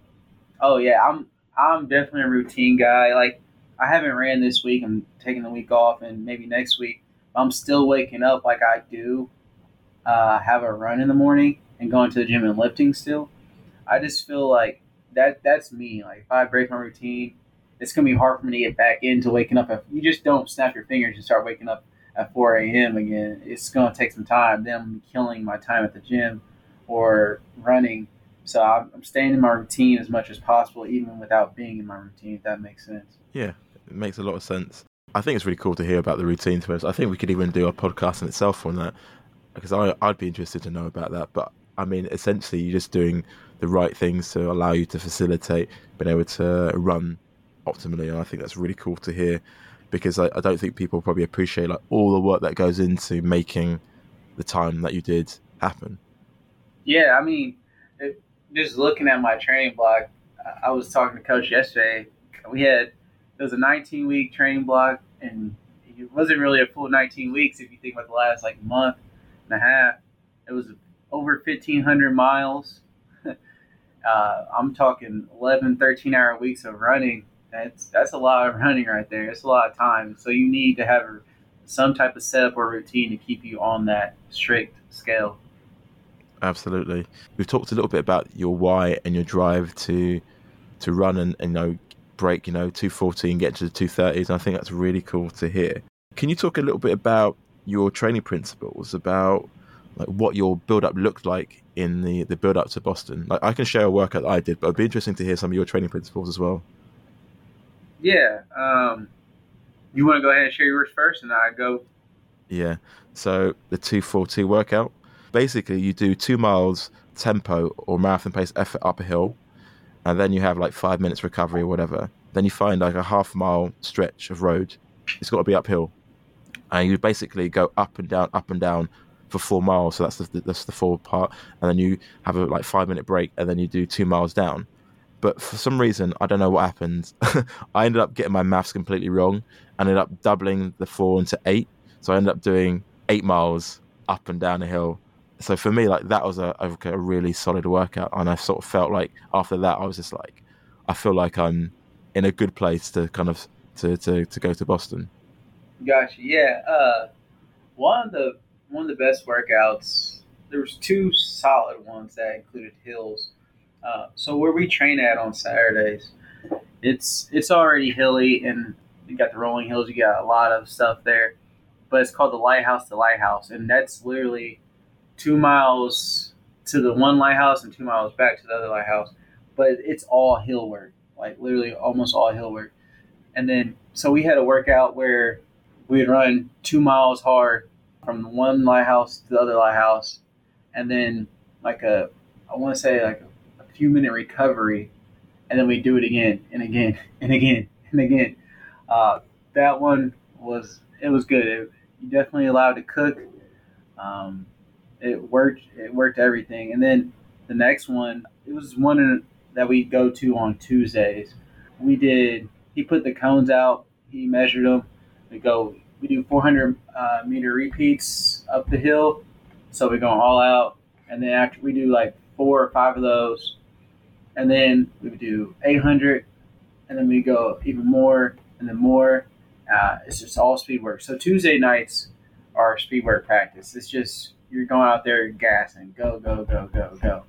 Oh yeah, I'm I'm definitely a routine guy. Like I haven't ran this week. I'm taking the week off, and maybe next week. I'm still waking up like I do. Uh, have a run in the morning and going to the gym and lifting still. I just feel like that that's me. Like if I break my routine, it's gonna be hard for me to get back into waking up. If you just don't snap your fingers and start waking up at 4 a.m. again, it's gonna take some time. Then I'm killing my time at the gym or running. So I'm, staying in my routine as much as possible, even without being in my routine. If that makes sense. Yeah, it makes a lot of sense. I think it's really cool to hear about the routine. To I think we could even do a podcast in itself on that because I, I'd be interested to know about that. But I mean, essentially, you're just doing the right things to allow you to facilitate being able to run optimally. And I think that's really cool to hear because I, I don't think people probably appreciate like all the work that goes into making the time that you did happen. Yeah, I mean, it, just looking at my training block, I was talking to coach yesterday. We had it was a 19 week training block, and it wasn't really a full 19 weeks if you think about the last like month and a half. It was over 1,500 miles. uh, I'm talking 11, 13 hour weeks of running. That's that's a lot of running right there. It's a lot of time. So you need to have some type of setup or routine to keep you on that strict scale. Absolutely. We've talked a little bit about your why and your drive to to run and, and you know break you know 240 and get to the 230s. And I think that's really cool to hear. Can you talk a little bit about your training principles about like what your build up looked like in the the build up to Boston. Like I can share a workout that I did, but it'd be interesting to hear some of your training principles as well. Yeah. Um, you want to go ahead and share yours first, and I go. Yeah. So the two four two workout. Basically, you do two miles tempo or marathon pace effort up a hill, and then you have like five minutes recovery or whatever. Then you find like a half mile stretch of road. It's got to be uphill, and you basically go up and down, up and down for four miles. So that's the that's the four part, and then you have a like five minute break, and then you do two miles down. But for some reason, I don't know what happened. I ended up getting my maths completely wrong. I ended up doubling the four into eight, so I ended up doing eight miles up and down a hill. So for me, like that was a, a, really solid workout, and I sort of felt like after that, I was just like, I feel like I'm in a good place to kind of to to, to go to Boston. Gotcha. Yeah. Uh, one of the one of the best workouts. There was two solid ones that included hills. Uh, so where we train at on Saturdays, it's it's already hilly and you got the rolling hills. You got a lot of stuff there, but it's called the Lighthouse to Lighthouse, and that's literally two miles to the one lighthouse and two miles back to the other lighthouse. But it's all hill work, like literally almost all hill work. And then so we had a workout where we'd run two miles hard from one lighthouse to the other lighthouse, and then like a I want to say like few minute recovery, and then we do it again and again and again and again. Uh, that one was it was good. It, you definitely allowed to cook. Um, it worked. It worked everything. And then the next one, it was one that we go to on Tuesdays. We did. He put the cones out. He measured them. We go we do 400 uh, meter repeats up the hill. So we're going all out. And then after we do like four or five of those, and then we would do 800 and then we go even more, and then more. Uh, it's just all speed work. So Tuesday nights are speed work practice. It's just you're going out there gassing, go, go, go, go, go.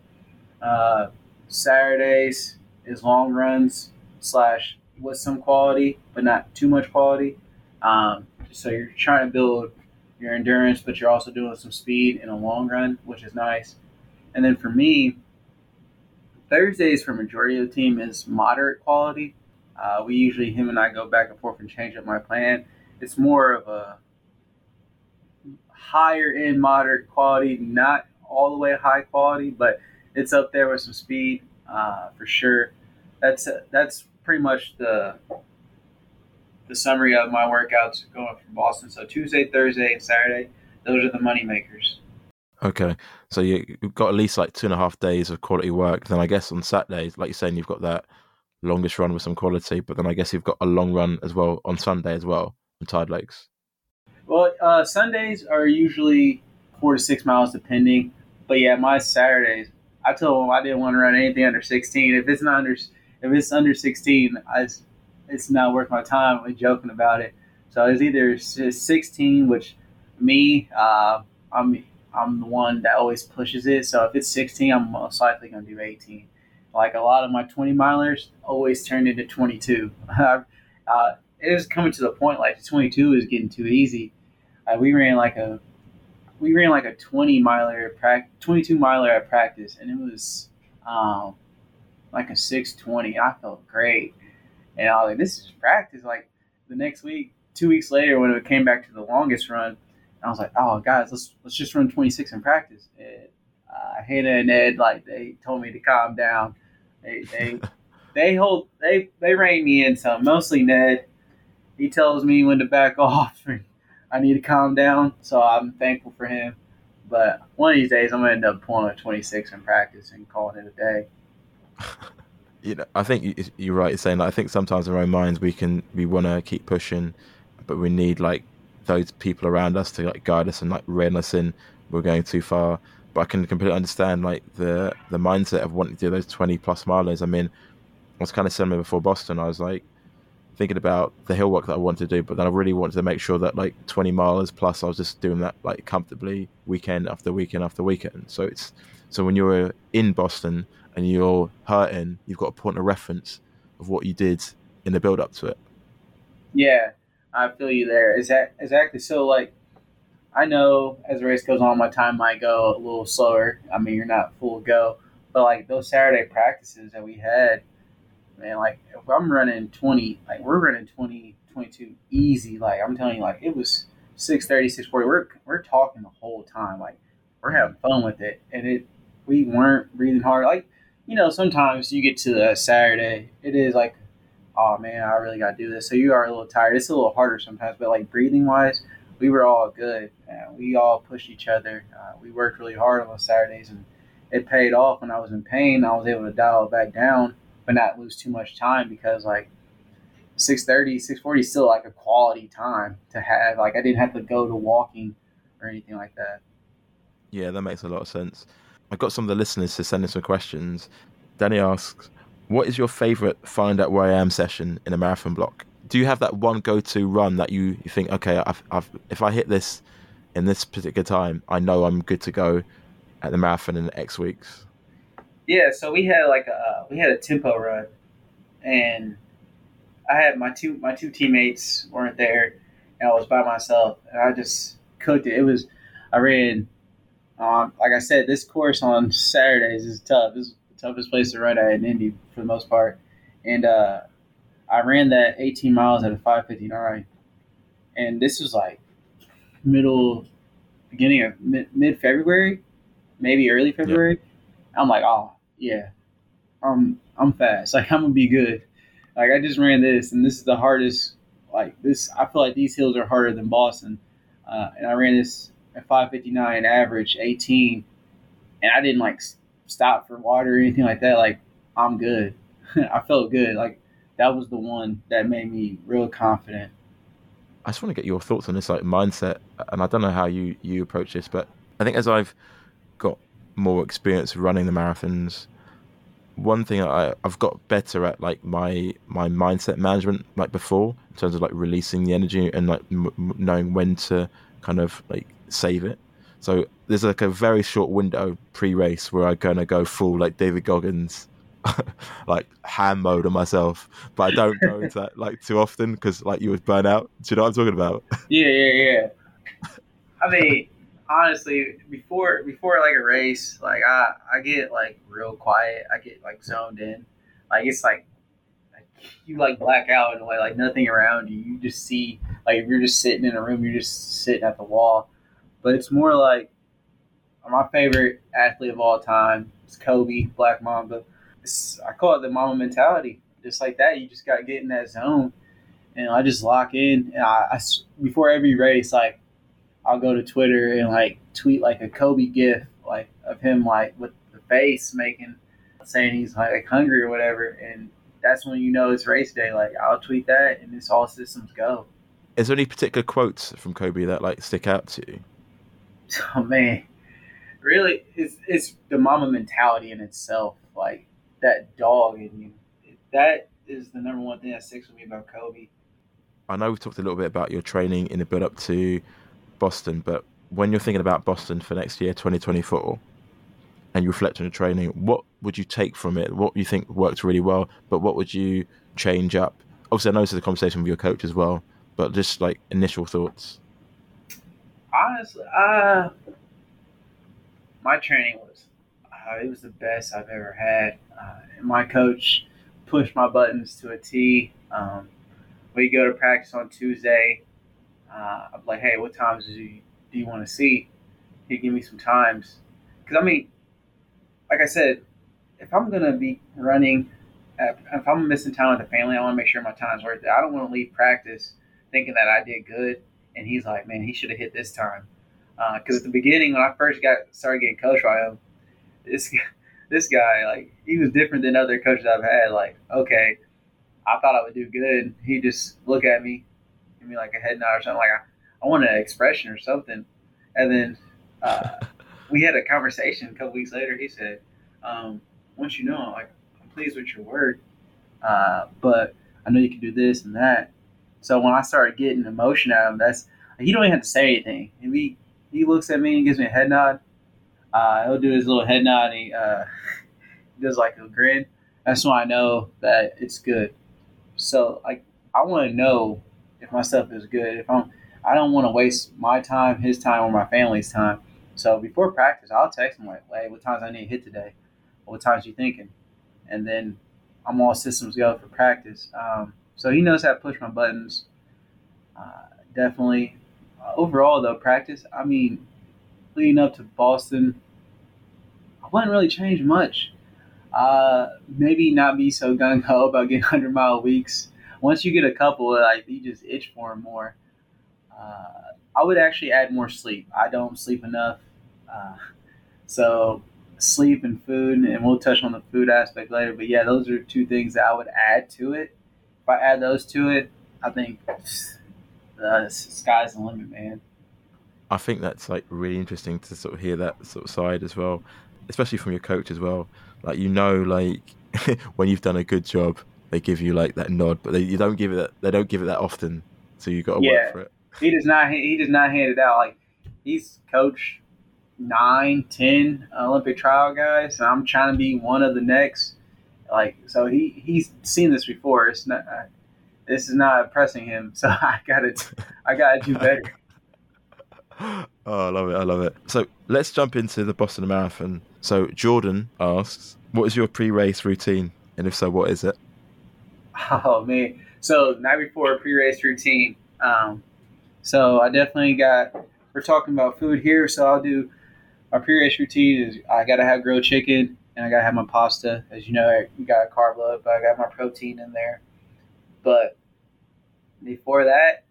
Uh, Saturdays is long runs slash with some quality, but not too much quality. Um, so you're trying to build your endurance, but you're also doing some speed in a long run, which is nice. And then for me, Thursdays for majority of the team is moderate quality. Uh, we usually him and I go back and forth and change up my plan. It's more of a higher end moderate quality, not all the way high quality, but it's up there with some speed uh, for sure. That's that's pretty much the the summary of my workouts going from Boston. So Tuesday, Thursday, and Saturday, those are the money makers. Okay, so you, have got at least like two and a half days of quality work. Then I guess on Saturdays, like you're saying, you've got that longest run with some quality, but then I guess you've got a long run as well on Sunday as well on Tide Lakes. Well, uh, Sundays are usually four to six miles depending, but yeah, my Saturdays, I told them I didn't want to run anything under 16. If it's not under, if it's under 16, I it's not worth my time. We're joking about it. So it's either 16, which me, uh, I'm I'm the one that always pushes it. So if it's 16, I'm most likely going to do 18. Like a lot of my 20 milers always turned into 22. uh, it was coming to the point like 22 is getting too easy. Uh, we ran like a we ran like a 20 miler 22 miler at practice, and it was um, like a 620. I felt great. And I was like, this is practice. Like the next week, two weeks later, when it came back to the longest run, I was like, oh guys, let's let's just run 26 in practice. And uh, Hannah and Ed, like they told me to calm down. They they they hold they they rein me in some. Mostly Ned. He tells me when to back off. And I need to calm down. So I'm thankful for him. But one of these days, I'm gonna end up pulling a 26 in practice and calling it a day. you know, I think you're right. In saying like, I think sometimes in our own minds we can we want to keep pushing, but we need like those people around us to like guide us and like rein us in. We're going too far. But I can completely understand like the the mindset of wanting to do those 20 plus milers. I mean, I was kind of similar before Boston. I was like thinking about the hill work that I wanted to do, but then I really wanted to make sure that like 20 milers plus I was just doing that like comfortably weekend after weekend after weekend. So it's so when you're in Boston and you're hurting, you've got a point of reference of what you did in the build up to it. Yeah, I feel you there. Is that exactly so? Like, I know as the race goes on, my time might go a little slower. I mean, you're not full go, but like those Saturday practices that we had, man, like if I'm running 20, like we're running 20, 22 easy. Like I'm telling you, like it was 630, 640. We're, we're talking the whole time. Like we're having fun with it. And it, we weren't breathing hard. Like you know, sometimes you get to the Saturday, it is like, oh man, I really got to do this. So you are a little tired. It's a little harder sometimes, but like breathing wise, we were all good. Uh, we all pushed each other. Uh, we worked really hard on those Saturdays, and it paid off. When I was in pain, I was able to dial it back down, but not lose too much time because like 630, 640 is still like a quality time to have. Like I didn't have to go to walking or anything like that. Yeah, that makes a lot of sense. I've got some of the listeners to send in some questions. Danny asks, "What is your favorite find out where I am session in a marathon block? Do you have that one go-to run that you, you think, okay, I've, I've, if I hit this in this particular time, I know I'm good to go at the marathon in X weeks?" Yeah, so we had like a we had a tempo run, and I had my two my two teammates weren't there, and I was by myself, and I just cooked it. It was I ran um, like I said, this course on Saturdays is tough. It's toughest place to run at in Indy for the most part. And uh, I ran that 18 miles at a 5:59, and this was like middle, beginning of mid February, maybe early February. Yep. I'm like, oh yeah, I'm I'm fast. Like I'm gonna be good. Like I just ran this, and this is the hardest. Like this, I feel like these hills are harder than Boston, uh, and I ran this at 559 average 18 and i didn't like stop for water or anything like that like i'm good. I felt good. Like that was the one that made me real confident. I just want to get your thoughts on this like mindset and i don't know how you you approach this but i think as i've got more experience running the marathons one thing I I've got better at like my my mindset management like before in terms of like releasing the energy and like m- knowing when to kind of like save it. So there's like a very short window pre-race where I'm gonna go full like David Goggins, like ham mode on myself, but I don't go into that like too often because like you would burn out. Do you know what I'm talking about? Yeah, yeah, yeah. I mean, honestly, before before like a race, like I I get like real quiet. I get like zoned in. Like it's like, like you like black out in a way, like nothing around you. You just see like if you're just sitting in a room, you're just sitting at the wall. But it's more like my favorite athlete of all time is Kobe Black Mamba. It's, I call it the Mamba mentality. Just like that, you just got to get in that zone, and I just lock in. And I, I before every race, like I'll go to Twitter and like tweet like a Kobe gif, like of him like with the face making, saying he's like hungry or whatever, and that's when you know it's race day. Like I'll tweet that, and it's all systems go. Is there any particular quotes from Kobe that like stick out to you? Oh man, really, it's it's the Mamba mentality in itself. Like that dog in you. That is the number one thing that sticks with me about Kobe. I know we've talked a little bit about your training in the build up to Boston, but when you're thinking about Boston for next year, 2024, and you reflect on your training, what would you take from it? What you think worked really well, but what would you change up? Obviously, I know this is a conversation with your coach as well, but just like initial thoughts. Honestly, uh, my training was uh, it was the best I've ever had. Uh, and my coach pushed my buttons to a T. Um, we go to practice on Tuesday. Uh, I'm like, hey, what times do you, do you want to see? He give me some times. Because, I mean, like I said, if I'm to be running, if I'm missing time with the family, I want to make sure my time's worth it. I don't want to leave practice thinking that I did good. And he's like, man, he should have hit this time. Because uh, at the beginning, when I first got started getting coached by him, this this guy, like, he was different than other coaches I've had. Like, okay, I thought I would do good. He just look at me, give me like a head nod or something. Like, I, I want an expression or something. And then uh, we had a conversation a couple weeks later. He said, um, once you know, I'm like, I'm pleased with your work, uh, but I know you can do this and that. So when I started getting emotion out of him, that's he don't even have to say anything. If he he looks at me and gives me a head nod, uh, he'll do his little head nod. And he, uh, does like a grin. That's when I know that it's good. So like I want to know if my stuff is good. If I'm, I don't want to waste my time, his time, or my family's time. So before practice, I'll text him like, "Hey, what times I need to hit today? What times you thinking?" And then I'm all systems go for practice. Um, so he knows how to push my buttons. Uh, definitely. Uh, overall, though, practice. I mean, leading up to Boston, I wouldn't really change much. Uh, maybe not be so gung ho about getting hundred mile weeks. Once you get a couple, like you just itch for them more. Uh, I would actually add more sleep. I don't sleep enough, uh, so sleep and food, and we'll touch on the food aspect later. But yeah, those are two things that I would add to it. If I add those to it, I think the uh, sky's the limit, man. I think that's like really interesting to sort of hear that sort of side as well, especially from your coach as well. Like you know, like when you've done a good job, they give you like that nod, but they you don't give it that they don't give it that often, so you got to Yeah. work for it. He does not. He does not hand it out. Like he's coached nine, ten Olympic trial guys, and I'm trying to be one of the next. Like so, he he's seen this before. It's not. Uh, this is not impressing him. So I gotta. I gotta do better. Oh, I love it. I love it. So let's jump into the Boston Marathon. So Jordan asks, "What is your pre-race routine? And if so, what is it?" Oh man! So night before pre-race routine. Um, so I definitely got. We're talking about food here, so I'll do. My pre-race routine is I gotta have grilled chicken and I gotta have my pasta. As you know, you got a carb load, but I got my protein in there. But before that,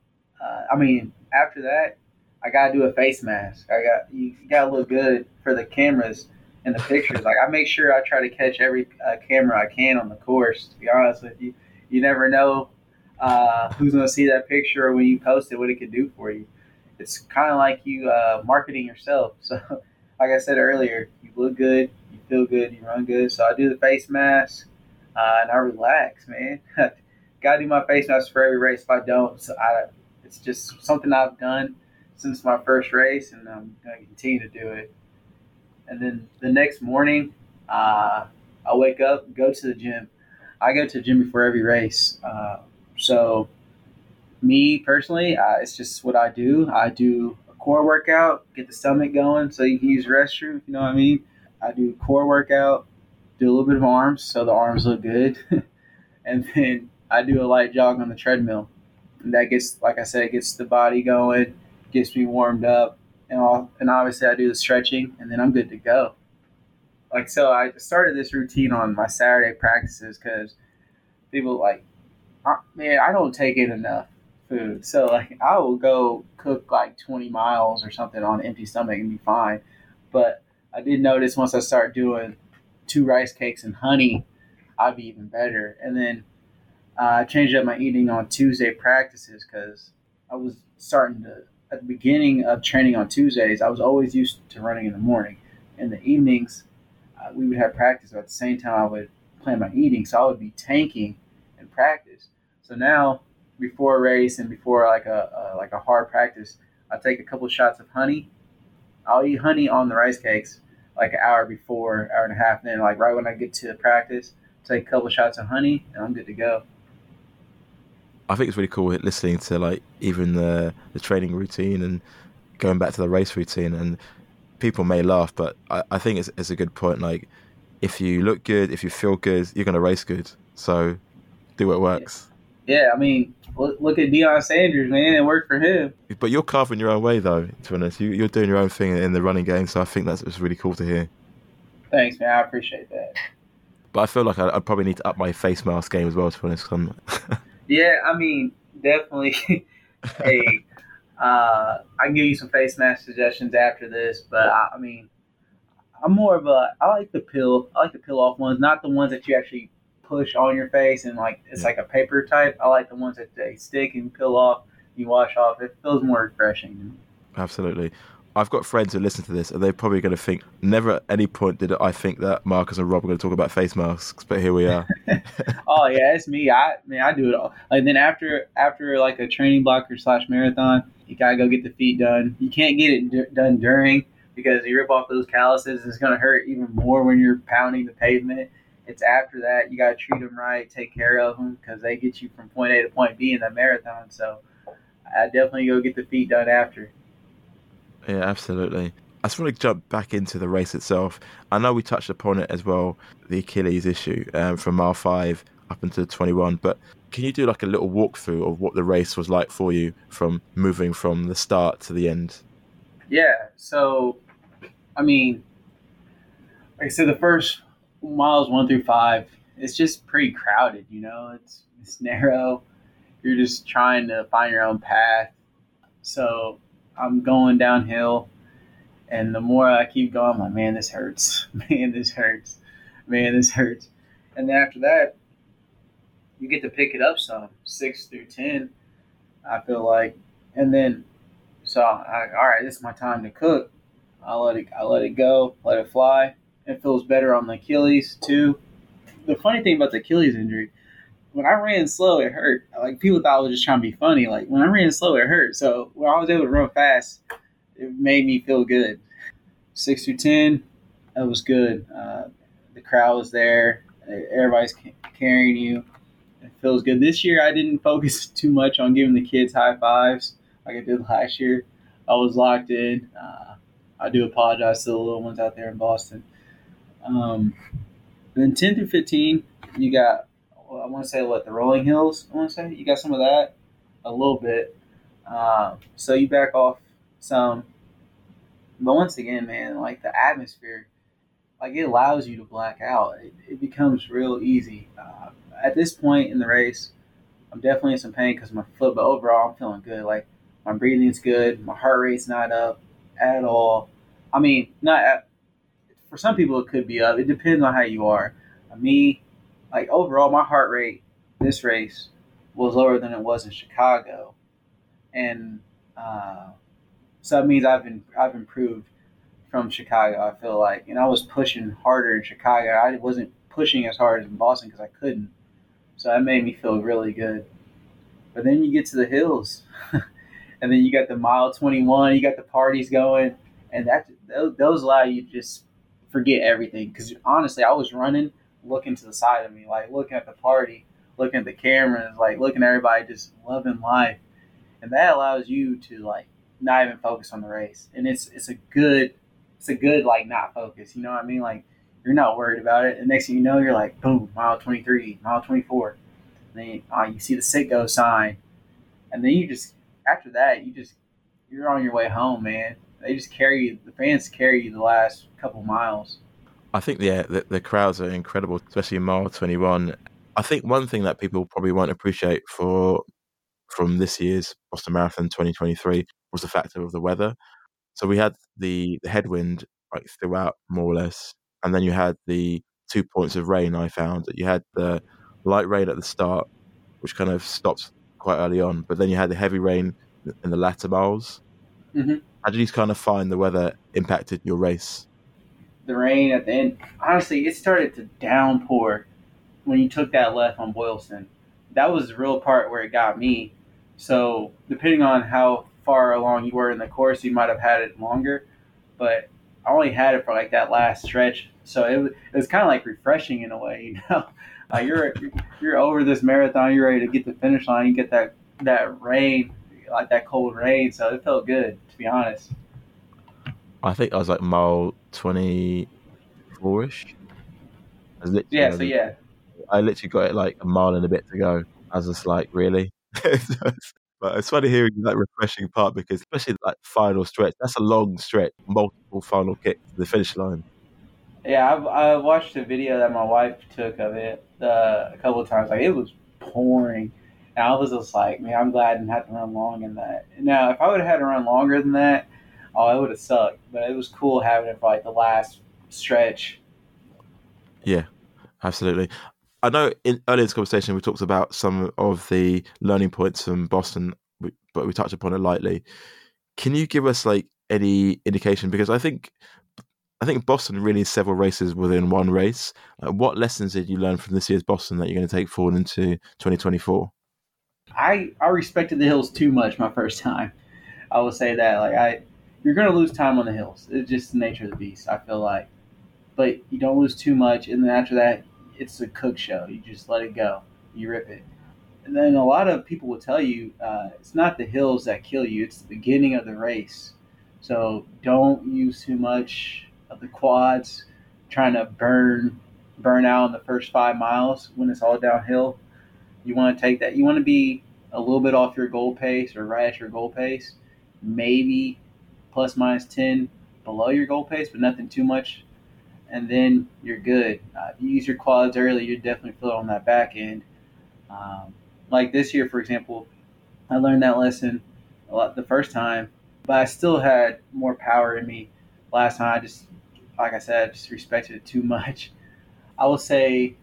uh, I mean, after that, I gotta do a face mask. I got you, gotta look good for the cameras and the pictures. Like I make sure I try to catch every uh, camera I can on the course. To be honest with you, you never know uh, who's gonna see that picture or when you post it, what it could do for you. It's kind of like you uh, marketing yourself. So, like I said earlier, you look good, feel good, and you run good. So I do the face mask, uh, and I relax, man. Gotta do my face mask for every race. If I don't, so I, it's just something I've done since my first race, and I'm gonna continue to do it. And then the next morning, uh, I wake up, go to the gym. I go to the gym before every race. Uh, so, me personally, uh, it's just what I do. I do a core workout, get the stomach going so you can use restroom, you know what I mean? I do core workout, do a little bit of arms so the arms look good. and then I do a light jog on the treadmill. And that gets, like I said, gets the body going, gets me warmed up. And, all, and obviously, I do the stretching, and then I'm good to go like so i started this routine on my saturday practices because people like man i don't take in enough food so like i will go cook like 20 miles or something on empty stomach and be fine but i did notice once i start doing two rice cakes and honey i'd be even better and then uh, i changed up my eating on tuesday practices because i was starting to at the beginning of training on tuesdays i was always used to running in the morning in the evenings uh, we would have practice, but at the same time, I would plan my eating. So I would be tanking in practice. So now, before a race and before like a, a like a hard practice, I take a couple shots of honey. I'll eat honey on the rice cakes like an hour before, hour and a half. And then like right when I get to practice, take a couple shots of honey, and I'm good to go. I think it's really cool listening to like even the the training routine and going back to the race routine and people may laugh, but I, I think it's, it's a good point. Like, if you look good, if you feel good, you're going to race good. So do what works. Yeah, I mean, look at Deion Sanders, man. It worked for him. But you're carving your own way, though, to be honest. You, you're doing your own thing in the running game, so I think that's really cool to hear. Thanks, man. I appreciate that. But I feel like I, I probably need to up my face mask game as well, to be honest. yeah, I mean, definitely. hey, uh, I can give you some face mask suggestions after this, but I, I, mean, I'm more of a I like the peel. I like the peel off ones, not the ones that you actually push on your face and like it's like a paper type. I like the ones that they stick and peel off. You wash off. It feels more refreshing. Absolutely. I've got friends who listen to this, and they're probably going to think, never at any point did I think that Marcus and Rob are going to talk about face masks, but here we are. oh yeah, it's me. I mean, I do it all. Like then after after like a training blocker slash marathon, you gotta go get the feet done. You can't get it d- done during because you rip off those calluses. It's gonna hurt even more when you're pounding the pavement. It's after that you gotta treat them right, take care of them because they get you from point A to point B in the marathon. So I definitely go get the feet done after. Yeah, absolutely. I just want to jump back into the race itself. I know we touched upon it as well, the Achilles issue um, from mile five up until 21, but can you do like a little walkthrough of what the race was like for you from moving from the start to the end? Yeah. So, I mean, like I said, the first miles one through five, it's just pretty crowded. You know, it's it's narrow. You're just trying to find your own path. So I'm going downhill, and the more I keep going, I'm like, man, this hurts. Man, this hurts. Man, this hurts. And then after that, you get to pick it up some six through ten. I feel like, and then so I, all right, this is my time to cook. I let it I let it go, let it fly. It feels better on the Achilles too. The funny thing about the Achilles injury, when I ran slow, it hurt. Like people thought I was just trying to be funny. Like when I ran slow, it hurt. So when I was able to run fast, it made me feel good. Six through ten, that was good. Uh, the crowd was there. Everybody's carrying you it feels good. This year, I didn't focus too much on giving the kids high fives like I did last year. I was locked in. Uh, I do apologize to the little ones out there in Boston. Um, then 10 through 15, you got, I want to say, what, the Rolling Hills? I want to say? You got some of that? A little bit. Uh, so you back off some. But once again, man, like the atmosphere, like it allows you to black out. It, it becomes real easy. Uh, at this point in the race, I'm definitely in some pain because my foot, but overall, I'm feeling good. Like my breathing's good, my heart rate's not up at all. I mean, not at, for some people it could be up. It depends on how you are. Me, like overall, my heart rate this race was lower than it was in Chicago, and uh, so that means I've been I've improved from Chicago. I feel like, and I was pushing harder in Chicago. I wasn't pushing as hard as in Boston because I couldn't. So that made me feel really good. But then you get to the hills, and then you got the mile 21, you got the parties going, and that those allow you to just forget everything. Because honestly, I was running, looking to the side of me, like looking at the party, looking at the cameras, like looking at everybody just loving life, and that allows you to like not even focus on the race. And it's it's a good it's a good like not focus. You know what I mean? Like you're not worried about it. And next thing you know, you're like boom, mile 23, mile 24. And then uh, you see the Citgo sign, and then you just after that you just you're on your way home, man. They just carry you. The fans carry you the last couple miles. I think yeah, the, the crowds are incredible, especially in mile 21. I think one thing that people probably won't appreciate for from this year's Boston Marathon 2023 was the factor of the weather. So we had the, the headwind like throughout more or less, and then you had the two points of rain. I found that you had the light rain at the start, which kind of stopped quite early on, but then you had the heavy rain in the latter miles. Mm-hmm. How did you kind of find the weather impacted your race? The rain at the end, honestly, it started to downpour when you took that left on Boylston. That was the real part where it got me. So depending on how far along you were in the course, you might have had it longer. But I only had it for like that last stretch, so it, was, it was kind of like refreshing in a way. You know, you're you're over this marathon, you're ready to get the finish line, you get that that rain, like that cold rain, so it felt good be honest. I think I was like mile twenty four ish. Yeah, so yeah. I literally got it like a mile and a bit to go. I was just like, really? But it's funny hearing that refreshing part because, especially that final stretch, that's a long stretch, multiple final kicks to the finish line. Yeah, I've, I watched a video that my wife took of it uh, a couple of times. Like it was pouring, and I was just like, man, I'm glad I didn't have to run long in that. Now, if I would have had to run longer than that, oh, it would have sucked. But it was cool having it for like the last stretch. Yeah, absolutely. I know in earlier in this conversation we talked about some of the learning points from Boston, but we touched upon it lightly. Can you give us like any indication? Because I think I think Boston really is several races within one race. Uh, what lessons did you learn from this year's Boston that you're going to take forward into 2024? I I respected the hills too much my first time. I will say that like I you're to lose time on the hills. It's just the nature of the beast. I feel like, but you don't lose too much, and then after that it's a cook show. You just let it go. You rip it. And then a lot of people will tell you uh, it's not the hills that kill you, it's the beginning of the race. So don't use too much of the quads trying to burn burn out in the first five miles when it's all downhill. You want to take that. You want to be a little bit off your goal pace or right at your goal pace, maybe plus minus 10 below your goal pace, but nothing too much and then you're good. Uh, if you use your quads early, you definitely feel it on that back end. Um, like this year, for example, I learned that lesson a lot the first time, but I still had more power in me last time. I just, like I said, I just respected it too much. I will say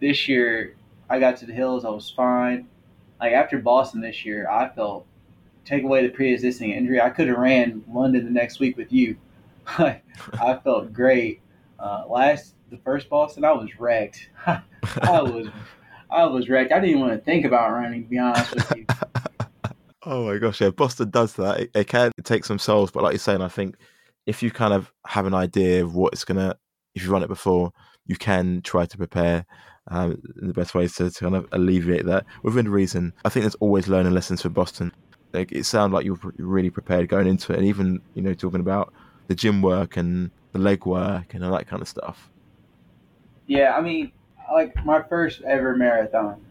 this year, I got to the hills, I was fine. Like after Boston this year, I felt take away the pre-existing injury. I could have ran London the next week with you. I felt great. Uh, last the first Boston, I was wrecked. I was I was wrecked. I didn't even want to think about running. To be honest with you. oh my gosh, yeah, Boston does that. It, it can take some souls, but like you're saying, I think if you kind of have an idea of what it's gonna, if you run it before, you can try to prepare. Um, the best ways to, to kind of alleviate that within reason. I think there's always learning lessons for Boston. Like it sounds like you're really prepared going into it, and even you know talking about the gym work and the leg work and all that kind of stuff. Yeah, I mean, like my first ever marathon.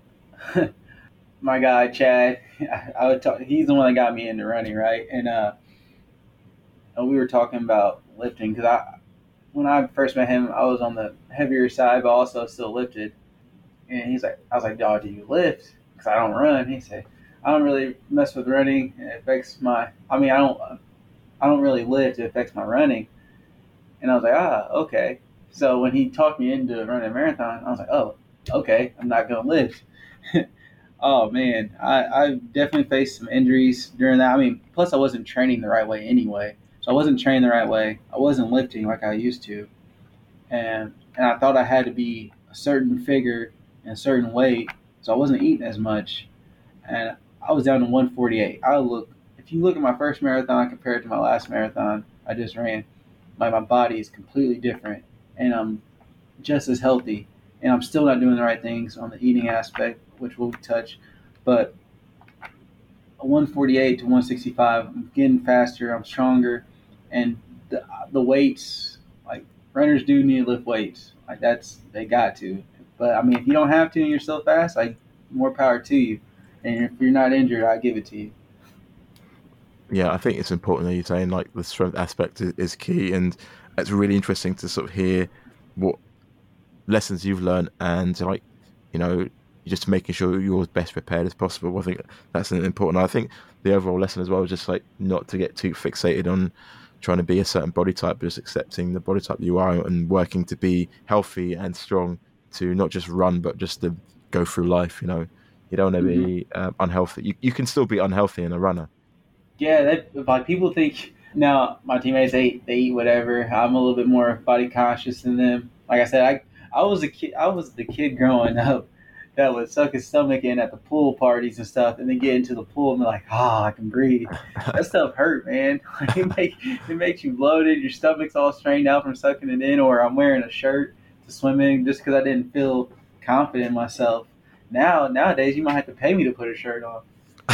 my guy Chad, I would talk. He's the one that got me into running, right? And uh, and we were talking about lifting because I, when I first met him, I was on the heavier side, but also still lifted. And he's like, I was like, dog, do you lift? Because I don't run. He said, I don't really mess with running. It affects my. I mean, I don't. I don't really lift. It affects my running. And I was like, ah, okay. So when he talked me into running a marathon, I was like, oh, okay, I'm not going to lift. oh, man. I, I definitely faced some injuries during that. I mean, plus I wasn't training the right way anyway. So I wasn't training the right way. I wasn't lifting like I used to, and and I thought I had to be a certain figure and a certain weight, so I wasn't eating as much, and I was down to 148. I look if you look at my first marathon compared to my last marathon I just ran, my my body is completely different, and I'm just as healthy, and I'm still not doing the right things on the eating aspect, which we'll touch, but 148 to 165, I'm getting faster, I'm stronger, and the, the weights, like runners do need to lift weights, like that's they got to. But I mean, if you don't have to and you're still fast, like more power to you. And if you're not injured, I give it to you. Yeah, I think it's important that you're saying like the strength aspect is, is key, and it's really interesting to sort of hear what lessons you've learned and like you know just making sure you're as best prepared as possible. I think that's an important. I think the overall lesson as well is just like not to get too fixated on trying to be a certain body type, but just accepting the body type you are and working to be healthy and strong to not just run, but just to go through life. You know, you don't want to mm-hmm. be uh, unhealthy. You, you can still be unhealthy in a runner. Yeah, that, like people think now my teammates they they eat whatever. I'm a little bit more body conscious than them. Like I said, I I was a kid. I was the kid growing up that would suck his stomach in at the pool parties and stuff, and then get into the pool and be like, "Ah, oh, I can breathe." that stuff hurt, man. it make it makes you bloated. Your stomach's all strained out from sucking it in. Or I'm wearing a shirt to swim in just because I didn't feel confident in myself. Now nowadays, you might have to pay me to put a shirt on.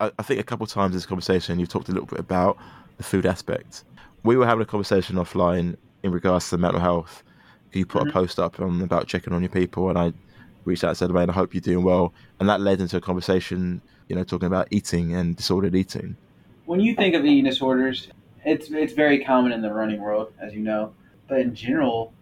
I think a couple times in this conversation you've talked a little bit about the food aspect. We were having a conversation offline in regards to mental health you put mm-hmm. a post up on about checking on your people, and I reached out and said, "Man, I hope you're doing well," and that led into a conversation, you know, talking about eating and disordered eating. When you think of eating disorders, it's it's very common in the running world, as you know, but in general,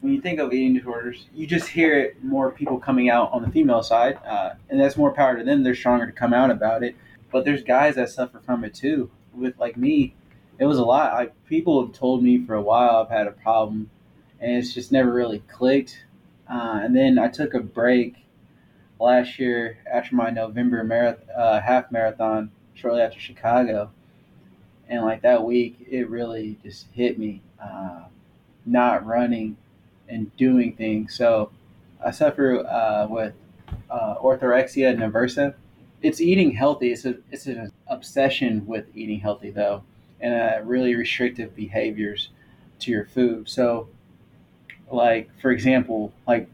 when you think of eating disorders, you just hear it more people coming out on the female side, uh, and that's more power to them. They're stronger to come out about it. But there's guys that suffer from it too. With like me, it was a lot. Like people have told me for a while I've had a problem and it's just never really clicked. Uh, and then I took a break last year after my November marathon, uh, half marathon, shortly after Chicago, and like that week, it really just hit me, uh, not running and doing things. So I suffer uh, with uh, orthorexia nervosa. It's eating healthy. It's a it's an obsession with eating healthy though, and uh, really restrictive behaviors to your food. So like for example, like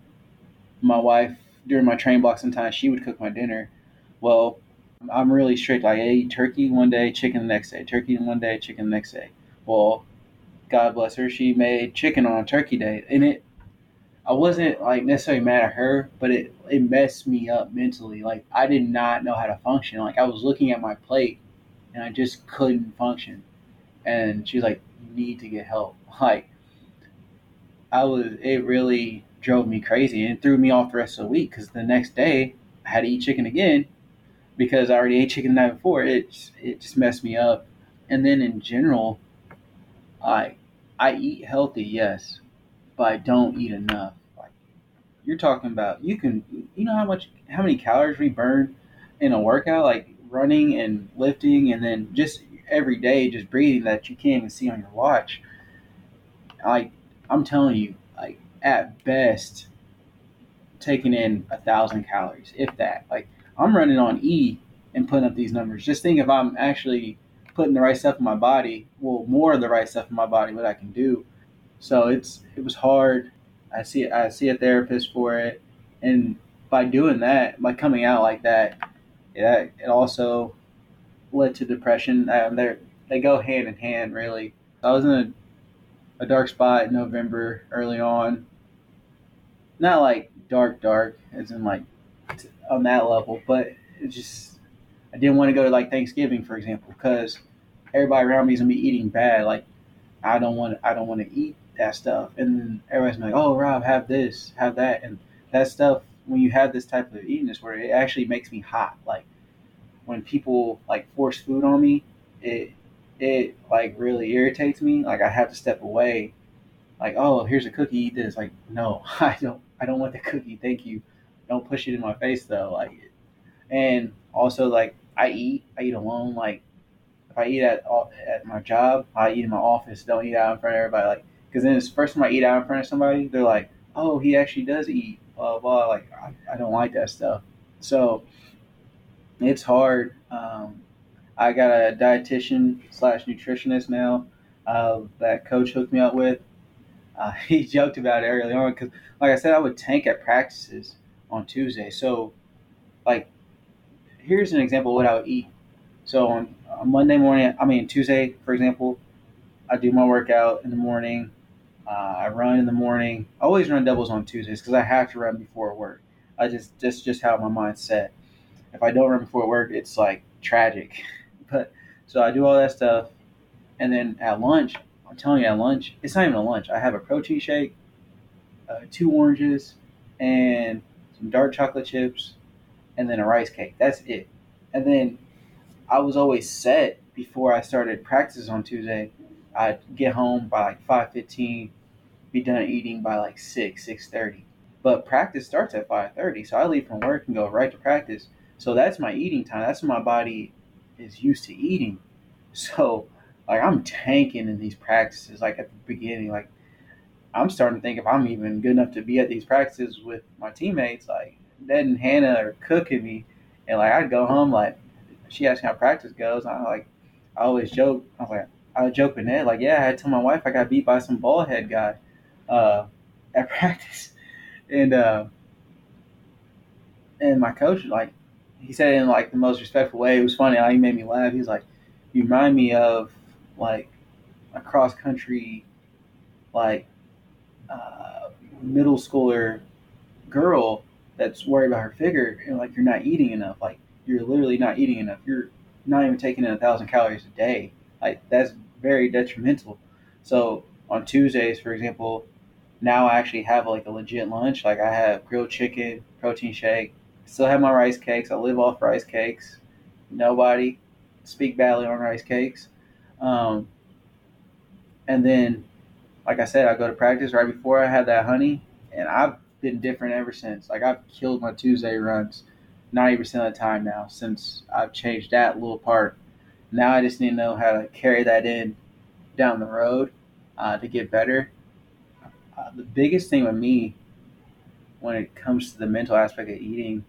my wife during my train block, sometimes she would cook my dinner. Well, I'm really strict. Like I eat turkey one day, chicken the next day, turkey one day, chicken the next day. Well, God bless her, she made chicken on a turkey day, and it. I wasn't like necessarily mad at her, but it it messed me up mentally. Like I did not know how to function. Like I was looking at my plate, and I just couldn't function. And she was like, "You need to get help." Like I was it really drove me crazy and threw me off the rest of the week because the next day I had to eat chicken again because I already ate chicken the night before. It it just messed me up. And then in general, I I eat healthy, yes, but I don't eat enough. Like you're talking about, you can you know how much how many calories we burn in a workout, like running and lifting, and then just every day just breathing that you can't even see on your watch. Like I'm telling you, like at best, taking in a thousand calories, if that. Like I'm running on E and putting up these numbers. Just think if I'm actually putting the right stuff in my body, well, more of the right stuff in my body, what I can do. So it's it was hard. I see I see a therapist for it, and by doing that, by coming out like that, yeah, it also led to depression. Um, they they go hand in hand, really. I was in a a dark spot in November early on. Not like dark, dark, as in like on that level, but it just I didn't want to go to like Thanksgiving, for example, because everybody around me is gonna be eating bad. Like I don't want I don't want to eat that stuff, and then everybody's like, "Oh, Rob, have this, have that," and that stuff. When you have this type of eating disorder, it actually makes me hot. Like when people like force food on me, it it like really irritates me. Like I have to step away. Like, oh, here's a cookie, eat this. Like, no, I don't I don't want the cookie, thank you. Don't push it in my face though. Like and also like I eat. I eat alone. Like if I eat at at my job, I eat in my office. Don't eat out in front of everybody. Like because then it's the first time I eat out in front of somebody, they're like, "Oh, he actually does eat." Blah blah. Like I, I don't like that stuff. So it's hard. Um, I got a dietitian slash nutritionist now uh, that coach hooked me up with. Uh, he joked about it early on because, like I said, I would tank at practices on Tuesday. So, like, here's an example of what I would eat. So on, on Monday morning, I mean Tuesday, for example, I do my workout in the morning. Uh, I run in the morning. I always run doubles on Tuesdays because I have to run before work. I just just just how my mind's set. If I don't run before work, it's like tragic. But so I do all that stuff, and then at lunch, I'm telling you, at lunch, it's not even a lunch. I have a protein shake, uh, two oranges, and some dark chocolate chips, and then a rice cake. That's it. And then I was always set before I started practice on Tuesday. I'd get home by like five fifteen, be done eating by like six six thirty. But practice starts at five thirty, so I leave from work and go right to practice. So that's my eating time. That's when my body is used to eating. So like I'm tanking in these practices like at the beginning. Like I'm starting to think if I'm even good enough to be at these practices with my teammates, like Ned and Hannah are cooking me and like I'd go home like she asked me how practice goes. I like I always joke. I was like I joke with Ned, like, yeah, I had to tell my wife I got beat by some ball head guy uh, at practice. And uh, and my coach like he said it in like the most respectful way. It was funny. He made me laugh. He's like, "You remind me of like a cross country, like uh, middle schooler girl that's worried about her figure, and like you're not eating enough. Like you're literally not eating enough. You're not even taking in a thousand calories a day. Like that's very detrimental. So on Tuesdays, for example, now I actually have like a legit lunch. Like I have grilled chicken, protein shake, Still have my rice cakes. I live off rice cakes. Nobody speak badly on rice cakes. Um, and then, like I said, I go to practice right before I had that honey, and I've been different ever since. Like I've killed my Tuesday runs ninety percent of the time now since I've changed that little part. Now I just need to know how to carry that in down the road uh, to get better. Uh, the biggest thing with me when it comes to the mental aspect of eating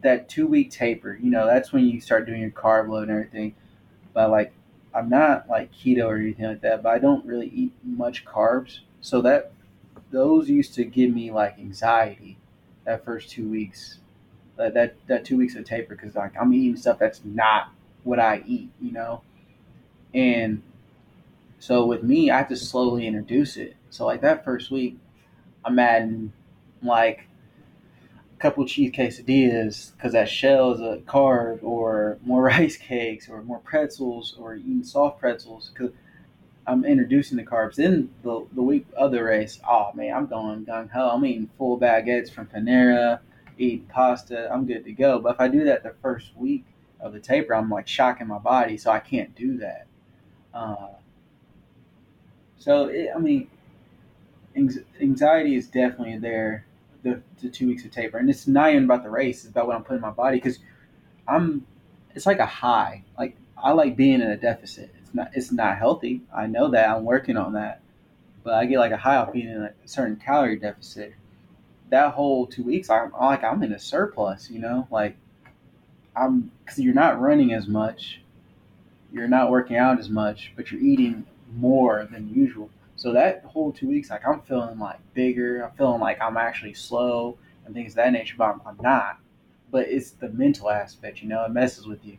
that two week taper, you know, that's when you start doing your carb load and everything. But like, I'm not like keto or anything like that, but I don't really eat much carbs. So that those used to give me like anxiety that first two weeks, that that, that two weeks of taper, because like I'm eating stuff that's not what I eat, you know. And so with me, I have to slowly introduce it. So like that first week, I'm adding like couple cheese quesadillas because that shell is a carb, or more rice cakes, or more pretzels, or eating soft pretzels because I'm introducing the carbs. Then the the week of the race, oh man, I'm going gung ho. I'm eating full baguettes from Panera, eating pasta. I'm good to go. But if I do that the first week of the taper, I'm like shocking my body, so I can't do that. Uh, so it, I mean, anxiety is definitely there the, the two weeks of taper, and it's not even about the race; it's about what I'm putting in my body because I'm. It's like a high. Like I like being in a deficit. It's not. It's not healthy. I know that. I'm working on that, but I get like a high off being in a certain calorie deficit. That whole two weeks, I'm like I'm in a surplus. You know, like I'm because you're not running as much, you're not working out as much, but you're eating more than usual. So that whole two weeks, like I'm feeling like bigger. I'm feeling like I'm actually slow and things of that nature, but I'm, I'm not. But it's the mental aspect, you know, it messes with you.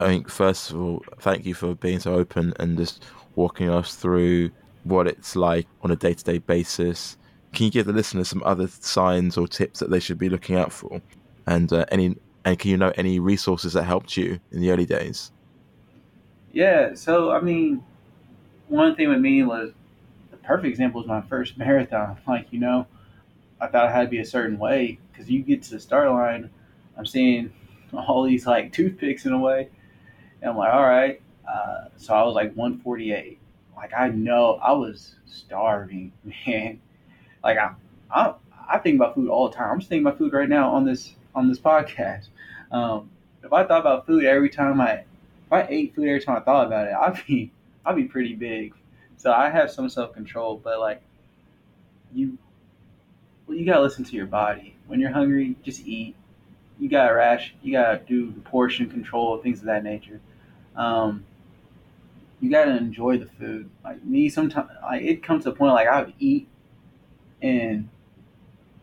I think first of all, thank you for being so open and just walking us through what it's like on a day to day basis. Can you give the listeners some other signs or tips that they should be looking out for? And uh, any and can you know any resources that helped you in the early days? Yeah, so I mean, one thing with me was perfect example is my first marathon. Like, you know, I thought I had to be a certain way because you get to the start line, I'm seeing all these like toothpicks in a way. And I'm like, all right. Uh, so I was like 148. Like, I know I was starving, man. Like, I, I, I think about food all the time. I'm just thinking about food right now on this on this podcast. Um, if I thought about food every time I, if I ate food every time I thought about it, I'd be, I'd be pretty big. So I have some self control, but like, you, well, you gotta listen to your body. When you're hungry, just eat. You gotta rash. You gotta do portion control, things of that nature. Um, you gotta enjoy the food. Like me, sometimes like, it comes to a point like I would eat, and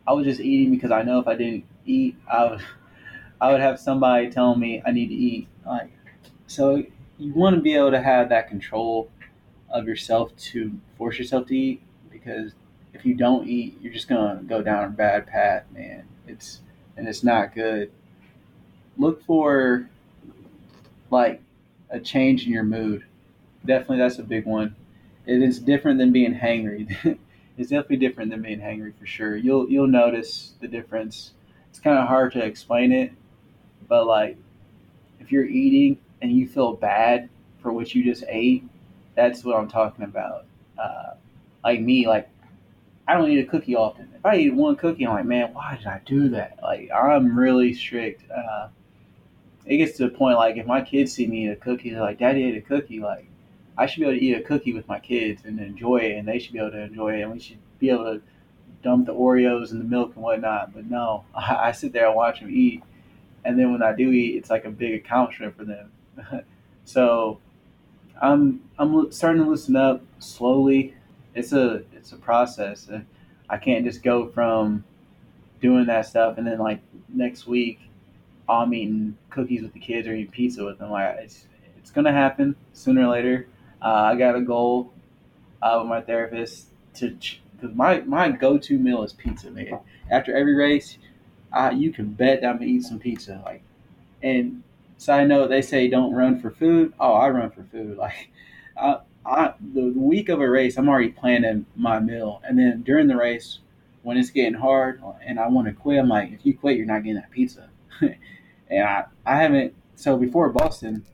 I was just eating because I know if I didn't eat, I would I would have somebody telling me I need to eat. Like so, you want to be able to have that control of yourself to force yourself to eat because if you don't eat, you're just gonna go down a bad path, man. It's and it's not good. Look for like a change in your mood definitely that's a big one. It is different than being hangry. it's definitely different than being hangry for sure. You'll you'll notice the difference. It's kind of hard to explain it, but like if you're eating and you feel bad for what you just ate, that's what I'm talking about. Uh, like me, like I don't eat a cookie often. If I eat one cookie, I'm like, man, why did I do that? Like I'm really strict. Uh, it gets to the point like if my kids see me eat a cookie, they're like, "Daddy ate a cookie." Like I should be able to eat a cookie with my kids and enjoy it, and they should be able to enjoy it, and we should be able to dump the Oreos and the milk and whatnot. But no, I, I sit there and watch them eat, and then when I do eat, it's like a big accomplishment for them. so I'm I'm starting to loosen up slowly. It's a it's a process. I can't just go from doing that stuff and then like next week I'm eating cookies with the kids or eating pizza with them. Like it's it's gonna happen sooner or later. Uh, I got a goal uh, with my therapist to because my my go to meal is pizza, man. After every race, uh, you can bet that I'm gonna eat some pizza. Like, and side note, they say don't run for food. Oh, I run for food. Like, I, I the week of a race, I'm already planning my meal, and then during the race, when it's getting hard and I want to quit, I'm like, if you quit, you're not getting that pizza. and I I haven't. So before Boston,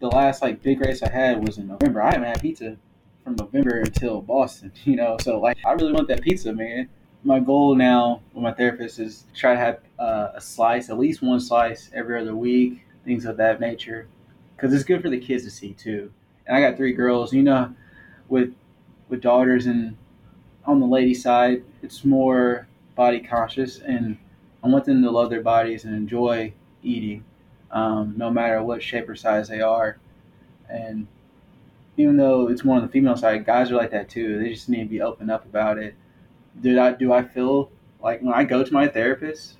the last like big race I had was in November. I haven't had pizza from November until Boston, you know. So like, I really want that pizza, man. My goal now with my therapist is try to have uh, a slice, at least one slice every other week, things of that nature, because it's good for the kids to see too. And I got three girls, you know, with with daughters, and on the lady side, it's more body conscious, and I want them to love their bodies and enjoy eating um, no matter what shape or size they are. And even though it's more on the female side, guys are like that too. They just need to be open up about it. Do I do I feel like when I go to my therapist,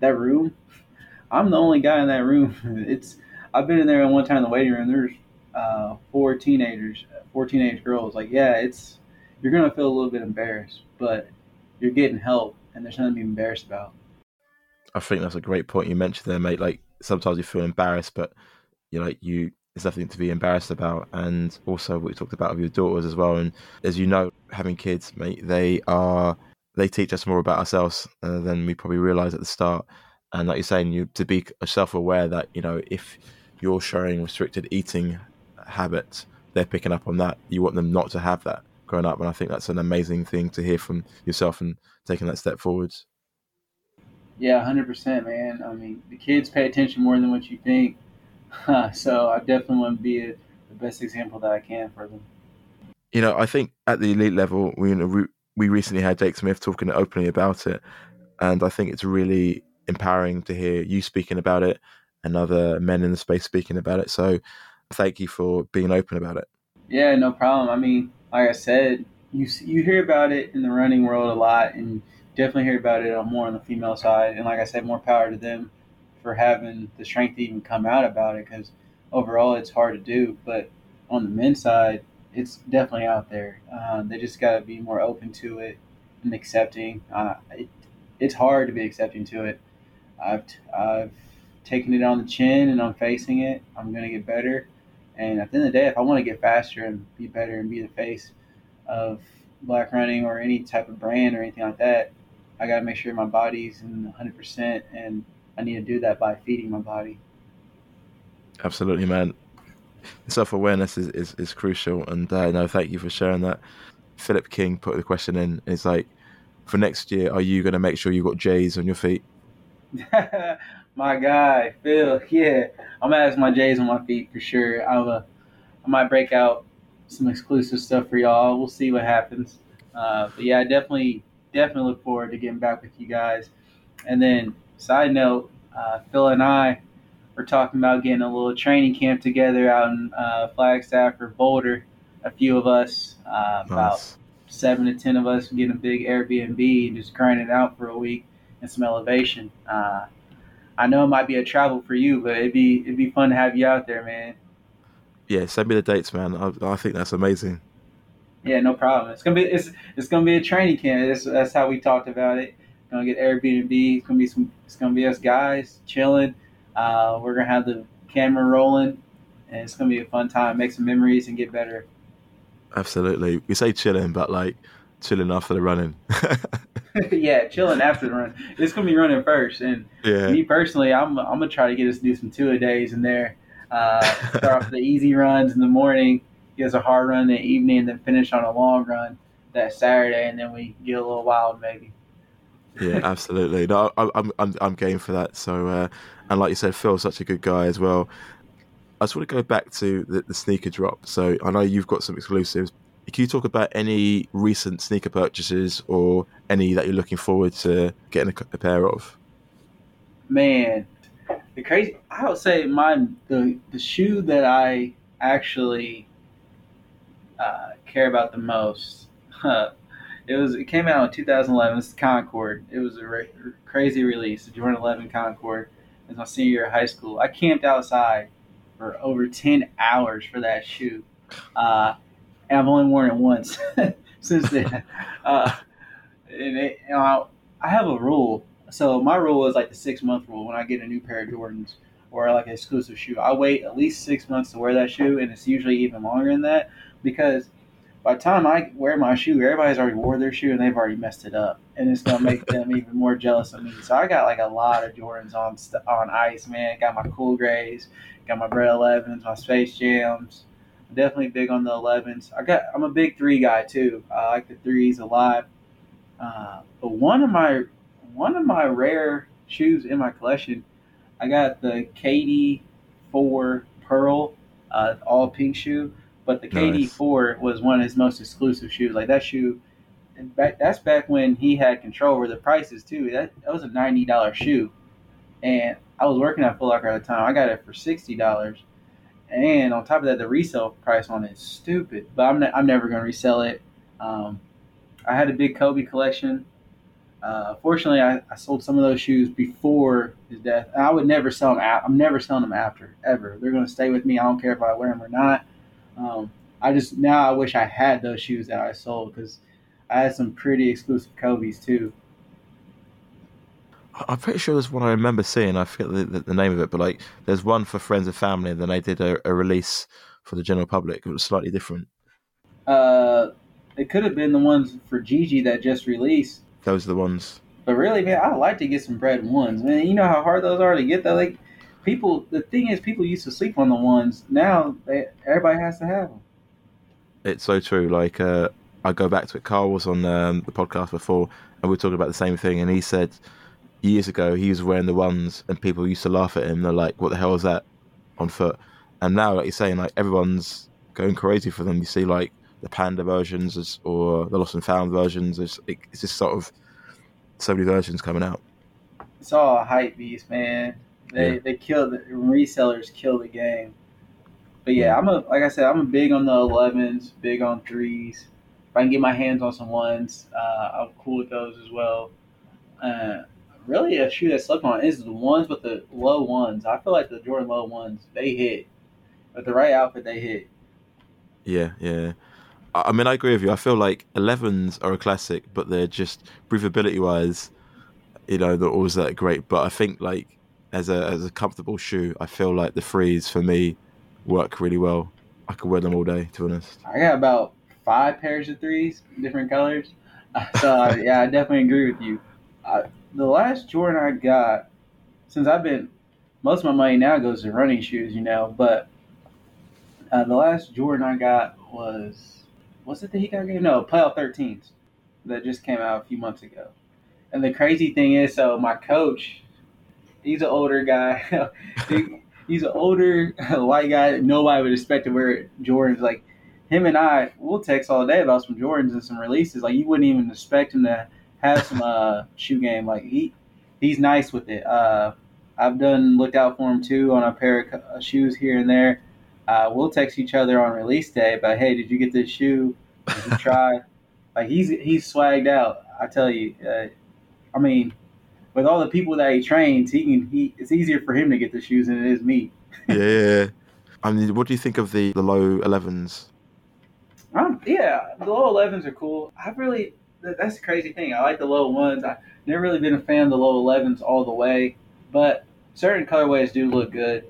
that room, I'm the only guy in that room. It's I've been in there one time in the waiting room. There's uh, four teenagers, four teenage girls. Like yeah, it's you're gonna feel a little bit embarrassed, but you're getting help, and there's nothing to be embarrassed about. I think that's a great point you mentioned there, mate. Like sometimes you feel embarrassed, but you know, you there's nothing to be embarrassed about. And also what talked about with your daughters as well. And as you know, having kids, mate, they are they teach us more about ourselves uh, than we probably realize at the start. And like you're saying, you to be self-aware that you know if you're showing restricted eating habits, they're picking up on that. You want them not to have that growing up, and I think that's an amazing thing to hear from yourself and taking that step forwards. Yeah, hundred percent, man. I mean, the kids pay attention more than what you think. so I definitely want to be a, the best example that I can for them. You know, I think at the elite level, we we recently had Jake Smith talking openly about it, and I think it's really empowering to hear you speaking about it and other men in the space speaking about it. So, thank you for being open about it. Yeah, no problem. I mean, like I said, you you hear about it in the running world a lot, and definitely hear about it on more on the female side. And like I said, more power to them for having the strength to even come out about it because overall it's hard to do. But on the men's side, it's definitely out there. Uh, they just got to be more open to it and accepting. Uh, it, it's hard to be accepting to it. I've, I've taken it on the chin and I'm facing it. I'm going to get better. And at the end of the day, if I want to get faster and be better and be the face of black running or any type of brand or anything like that, I got to make sure my body's in 100%, and I need to do that by feeding my body. Absolutely, man. Self awareness is, is, is, crucial, and uh, no, thank you for sharing that. Philip King put the question in. It's like, for next year, are you going to make sure you've got J's on your feet? My guy, Phil. Yeah, I'm gonna ask my J's on my feet for sure. I'm a, I might break out some exclusive stuff for y'all. We'll see what happens. Uh, but yeah, I definitely, definitely look forward to getting back with you guys. And then, side note, uh, Phil and I were talking about getting a little training camp together out in uh, Flagstaff or Boulder. A few of us, uh, nice. about seven to ten of us, getting a big Airbnb and just grinding out for a week and some elevation. Uh, I know it might be a travel for you, but it'd be it'd be fun to have you out there, man. Yeah, send me the dates, man. I, I think that's amazing. Yeah, no problem. It's gonna be it's it's gonna be a training camp. That's that's how we talked about it. Gonna get Airbnb. It's gonna be some. It's gonna be us guys chilling. Uh, we're gonna have the camera rolling, and it's gonna be a fun time. Make some memories and get better. Absolutely. We say chilling, but like chilling after the running. yeah, chilling after the run. It's gonna be running first, and yeah. me personally, I'm I'm gonna try to get us to do some two a days in there. Uh, start off the easy runs in the morning, get us a hard run in the evening, and then finish on a long run that Saturday, and then we get a little wild maybe. yeah, absolutely. No, I'm I'm I'm game for that. So, uh, and like you said, Phil's such a good guy as well. I just want to go back to the, the sneaker drop. So I know you've got some exclusives, can you talk about any recent sneaker purchases or any that you're looking forward to getting a, a pair of? Man, the crazy. I would say my the the shoe that I actually uh, care about the most. it was it came out in 2011. It's Concord. It was a re- crazy release. The Jordan 11 Concord. It was my senior year of high school. I camped outside for over 10 hours for that shoe. Uh, I've only worn it once since then. Uh, and it, you know, I have a rule. So my rule is like the six month rule. When I get a new pair of Jordans or like an exclusive shoe, I wait at least six months to wear that shoe, and it's usually even longer than that because by the time I wear my shoe, everybody's already wore their shoe and they've already messed it up, and it's gonna make them even more jealous of me. So I got like a lot of Jordans on on ice, man. Got my cool grays, got my Bred 11s, my Space Jams, definitely big on the 11s. I got I'm a big three guy too. I like the threes a lot. Uh, but one of my one of my rare shoes in my collection, I got the KD four Pearl, uh, all pink shoe. But the KD four was one of his most exclusive shoes. Like that shoe, back that's back when he had control over the prices too. That that was a ninety dollar shoe, and I was working at Foot Locker at the time. I got it for sixty dollars and on top of that, the resale price on it is stupid. But I'm, ne- I'm never going to resell it. Um, I had a big Kobe collection. Uh, fortunately, I, I, sold some of those shoes before his death. I would never sell them. Out. I'm never selling them after ever. They're going to stay with me. I don't care if I wear them or not. Um, I just now I wish I had those shoes that I sold because I had some pretty exclusive Kobe's too. I'm pretty sure there's one I remember seeing. I forget the, the, the, name of it, but like there's one for friends and family, and then they did a, a release for the general public. It was slightly different. Uh, it could have been the ones for Gigi that just released. Those are the ones. But really, man, I like to get some Bred ones. Man, you know how hard those are to get. Though, like people, the thing is, people used to sleep on the ones. Now, they, everybody has to have them. It's so true. Like uh, I go back to it. Carl was on um, the podcast before, and we were talking about the same thing, and he said years ago he was wearing the ones and people used to laugh at him. They're like, "What the hell is that on foot?" And now, like you're saying, like everyone's going crazy for them. You see, like the panda versions or the lost and found versions. It's, it's just sort of so many versions coming out. It's all a hype beast, man. They yeah. they kill the resellers kill the game. But yeah, I'm a like I said, I'm a big on the 11s, big on threes. If I can get my hands on some ones, uh, I'm cool with those as well. Uh, really a shoe that slept on is the ones with the low ones. I feel like the Jordan low ones they hit with the right outfit they hit. Yeah, yeah. I mean, I agree with you. I feel like 11s are a classic, but they're just breathability wise, you know, they're always that great. But I think like as a as a comfortable shoe, I feel like the threes for me work really well. I could wear them all day, to be honest. I got about five pairs of threes, different colors. So uh, yeah, I definitely agree with you. I, the last Jordan I got, since I've been, most of my money now goes to running shoes, you know, but uh, the last Jordan I got was, was it the he got game? No, Playoff 13s that just came out a few months ago. And the crazy thing is, so my coach, he's an older guy. he, he's an older white guy. Nobody would expect to wear Jordans. Like him and I, we'll text all day about some Jordans and some releases. Like you wouldn't even expect him to have some uh, shoe game. Like he he's nice with it. Uh, I've done looked out for him too on a pair of shoes here and there. Uh, we'll text each other on release day, but hey, did you get this shoe? Did you try? like he's he's swagged out. I tell you. Uh, I mean, with all the people that he trains, he can he it's easier for him to get the shoes than it is me. yeah. I mean, what do you think of the, the low 11s? Um, yeah, the low 11s are cool. I've really that's the crazy thing. I like the low ones. I never really been a fan of the low 11s all the way, but certain colorways do look good.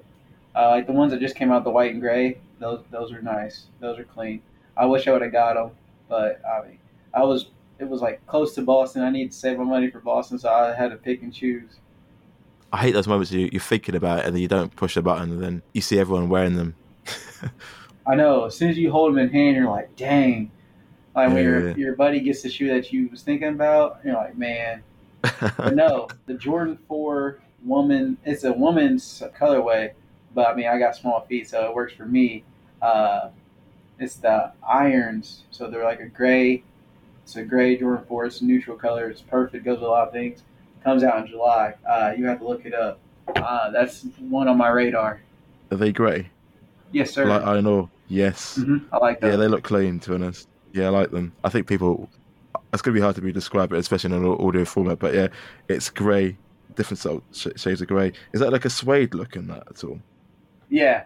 Uh, like the ones that just came out, the white and gray. Those those are nice. Those are clean. I wish I would have got them, but I mean, I was it was like close to Boston. I need to save my money for Boston, so I had to pick and choose. I hate those moments you, you're thinking about it and then you don't push the button and then you see everyone wearing them. I know. As soon as you hold them in hand, you're like, dang. Like when your your buddy gets the shoe that you was thinking about, you're like, man. but no, the Jordan Four woman. It's a woman's colorway, but I mean, I got small feet, so it works for me. Uh, it's the irons, so they're like a gray. It's a gray Jordan Four. It's a neutral color. It's perfect. Goes with a lot of things. Comes out in July. Uh, you have to look it up. Uh, that's one on my radar. Are they gray? Yes, sir. Like I know. Yes. Mm-hmm. I like that. Yeah, they look clean. To be honest. Yeah, I like them. I think people. It's going to be hard to be described, especially in an audio format. But yeah, it's grey, different sort of shades of grey. Is that like a suede look in that at all? Yeah.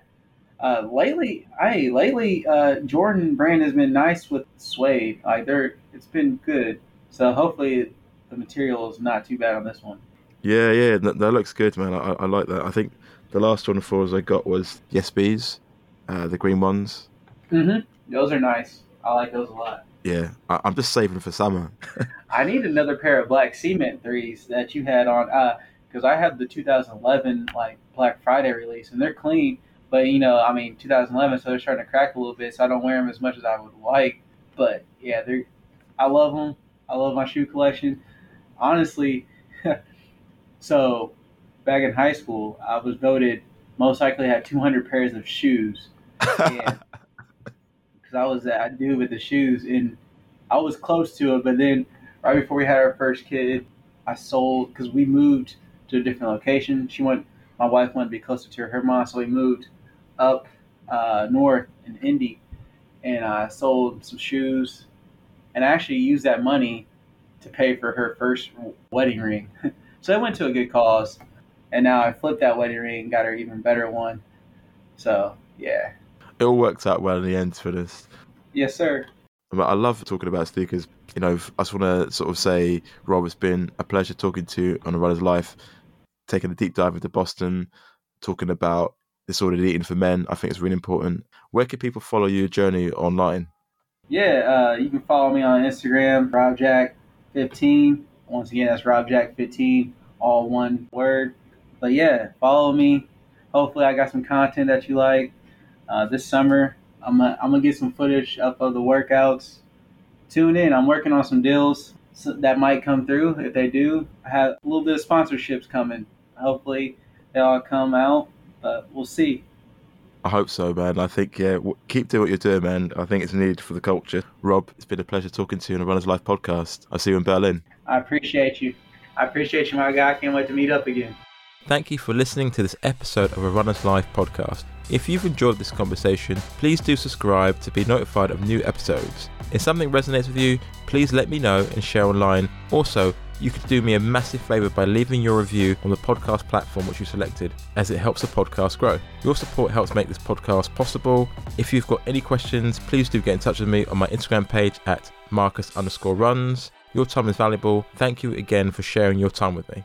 Uh, lately, I lately uh, Jordan brand has been nice with suede. Like they're, it's been good. So hopefully, the material is not too bad on this one. Yeah, yeah, that, that looks good, man. I, I, like that. I think the last one of fours I got was SBs, uh, the green ones. Mm-hmm. Those are nice. I like those a lot. Yeah, I, am just saving for summer. I need another pair of black cement threes that you had on, because uh, I had the 2011 like Black Friday release, and they're clean. But you know, I mean, 2011, so they're starting to crack a little bit. So I don't wear them as much as I would like. But yeah, they're. I love them. I love my shoe collection. Honestly, so back in high school, I was voted most likely had 200 pairs of shoes. because I was that dude with the shoes, and I was close to it. But then, right before we had our first kid, I sold because we moved to a different location. She went, my wife wanted to be closer to her mom, so we moved up uh, north in Indy, and I sold some shoes, and I actually used that money to pay for her first wedding ring. so it went to a good cause and now I flipped that wedding ring, got her even better one. So yeah, it all worked out well in the end for this. Yes, sir. I love talking about sneakers. You know, I just want to sort of say, Rob, it's been a pleasure talking to you on a runner's life, taking a deep dive into Boston, talking about disordered eating for men. I think it's really important. Where can people follow your journey online? Yeah, uh, you can follow me on Instagram, RobJack15. Once again, that's RobJack15, all one word. But yeah, follow me. Hopefully, I got some content that you like. Uh, this summer, I'm gonna, I'm gonna get some footage up of the workouts. Tune in. I'm working on some deals that might come through. If they do, I have a little bit of sponsorships coming. Hopefully, they all come out, but we'll see. I hope so, man. I think yeah, keep doing what you're doing, man. I think it's needed for the culture. Rob, it's been a pleasure talking to you on a Runners Life podcast. I'll see you in Berlin. I appreciate you. I appreciate you, my guy. I can't wait to meet up again. Thank you for listening to this episode of a Runner's Life podcast. If you've enjoyed this conversation, please do subscribe to be notified of new episodes. If something resonates with you, please let me know and share online. Also, you could do me a massive favour by leaving your review on the podcast platform which you selected, as it helps the podcast grow. Your support helps make this podcast possible. If you've got any questions, please do get in touch with me on my Instagram page at Marcus underscore runs. Your time is valuable. Thank you again for sharing your time with me.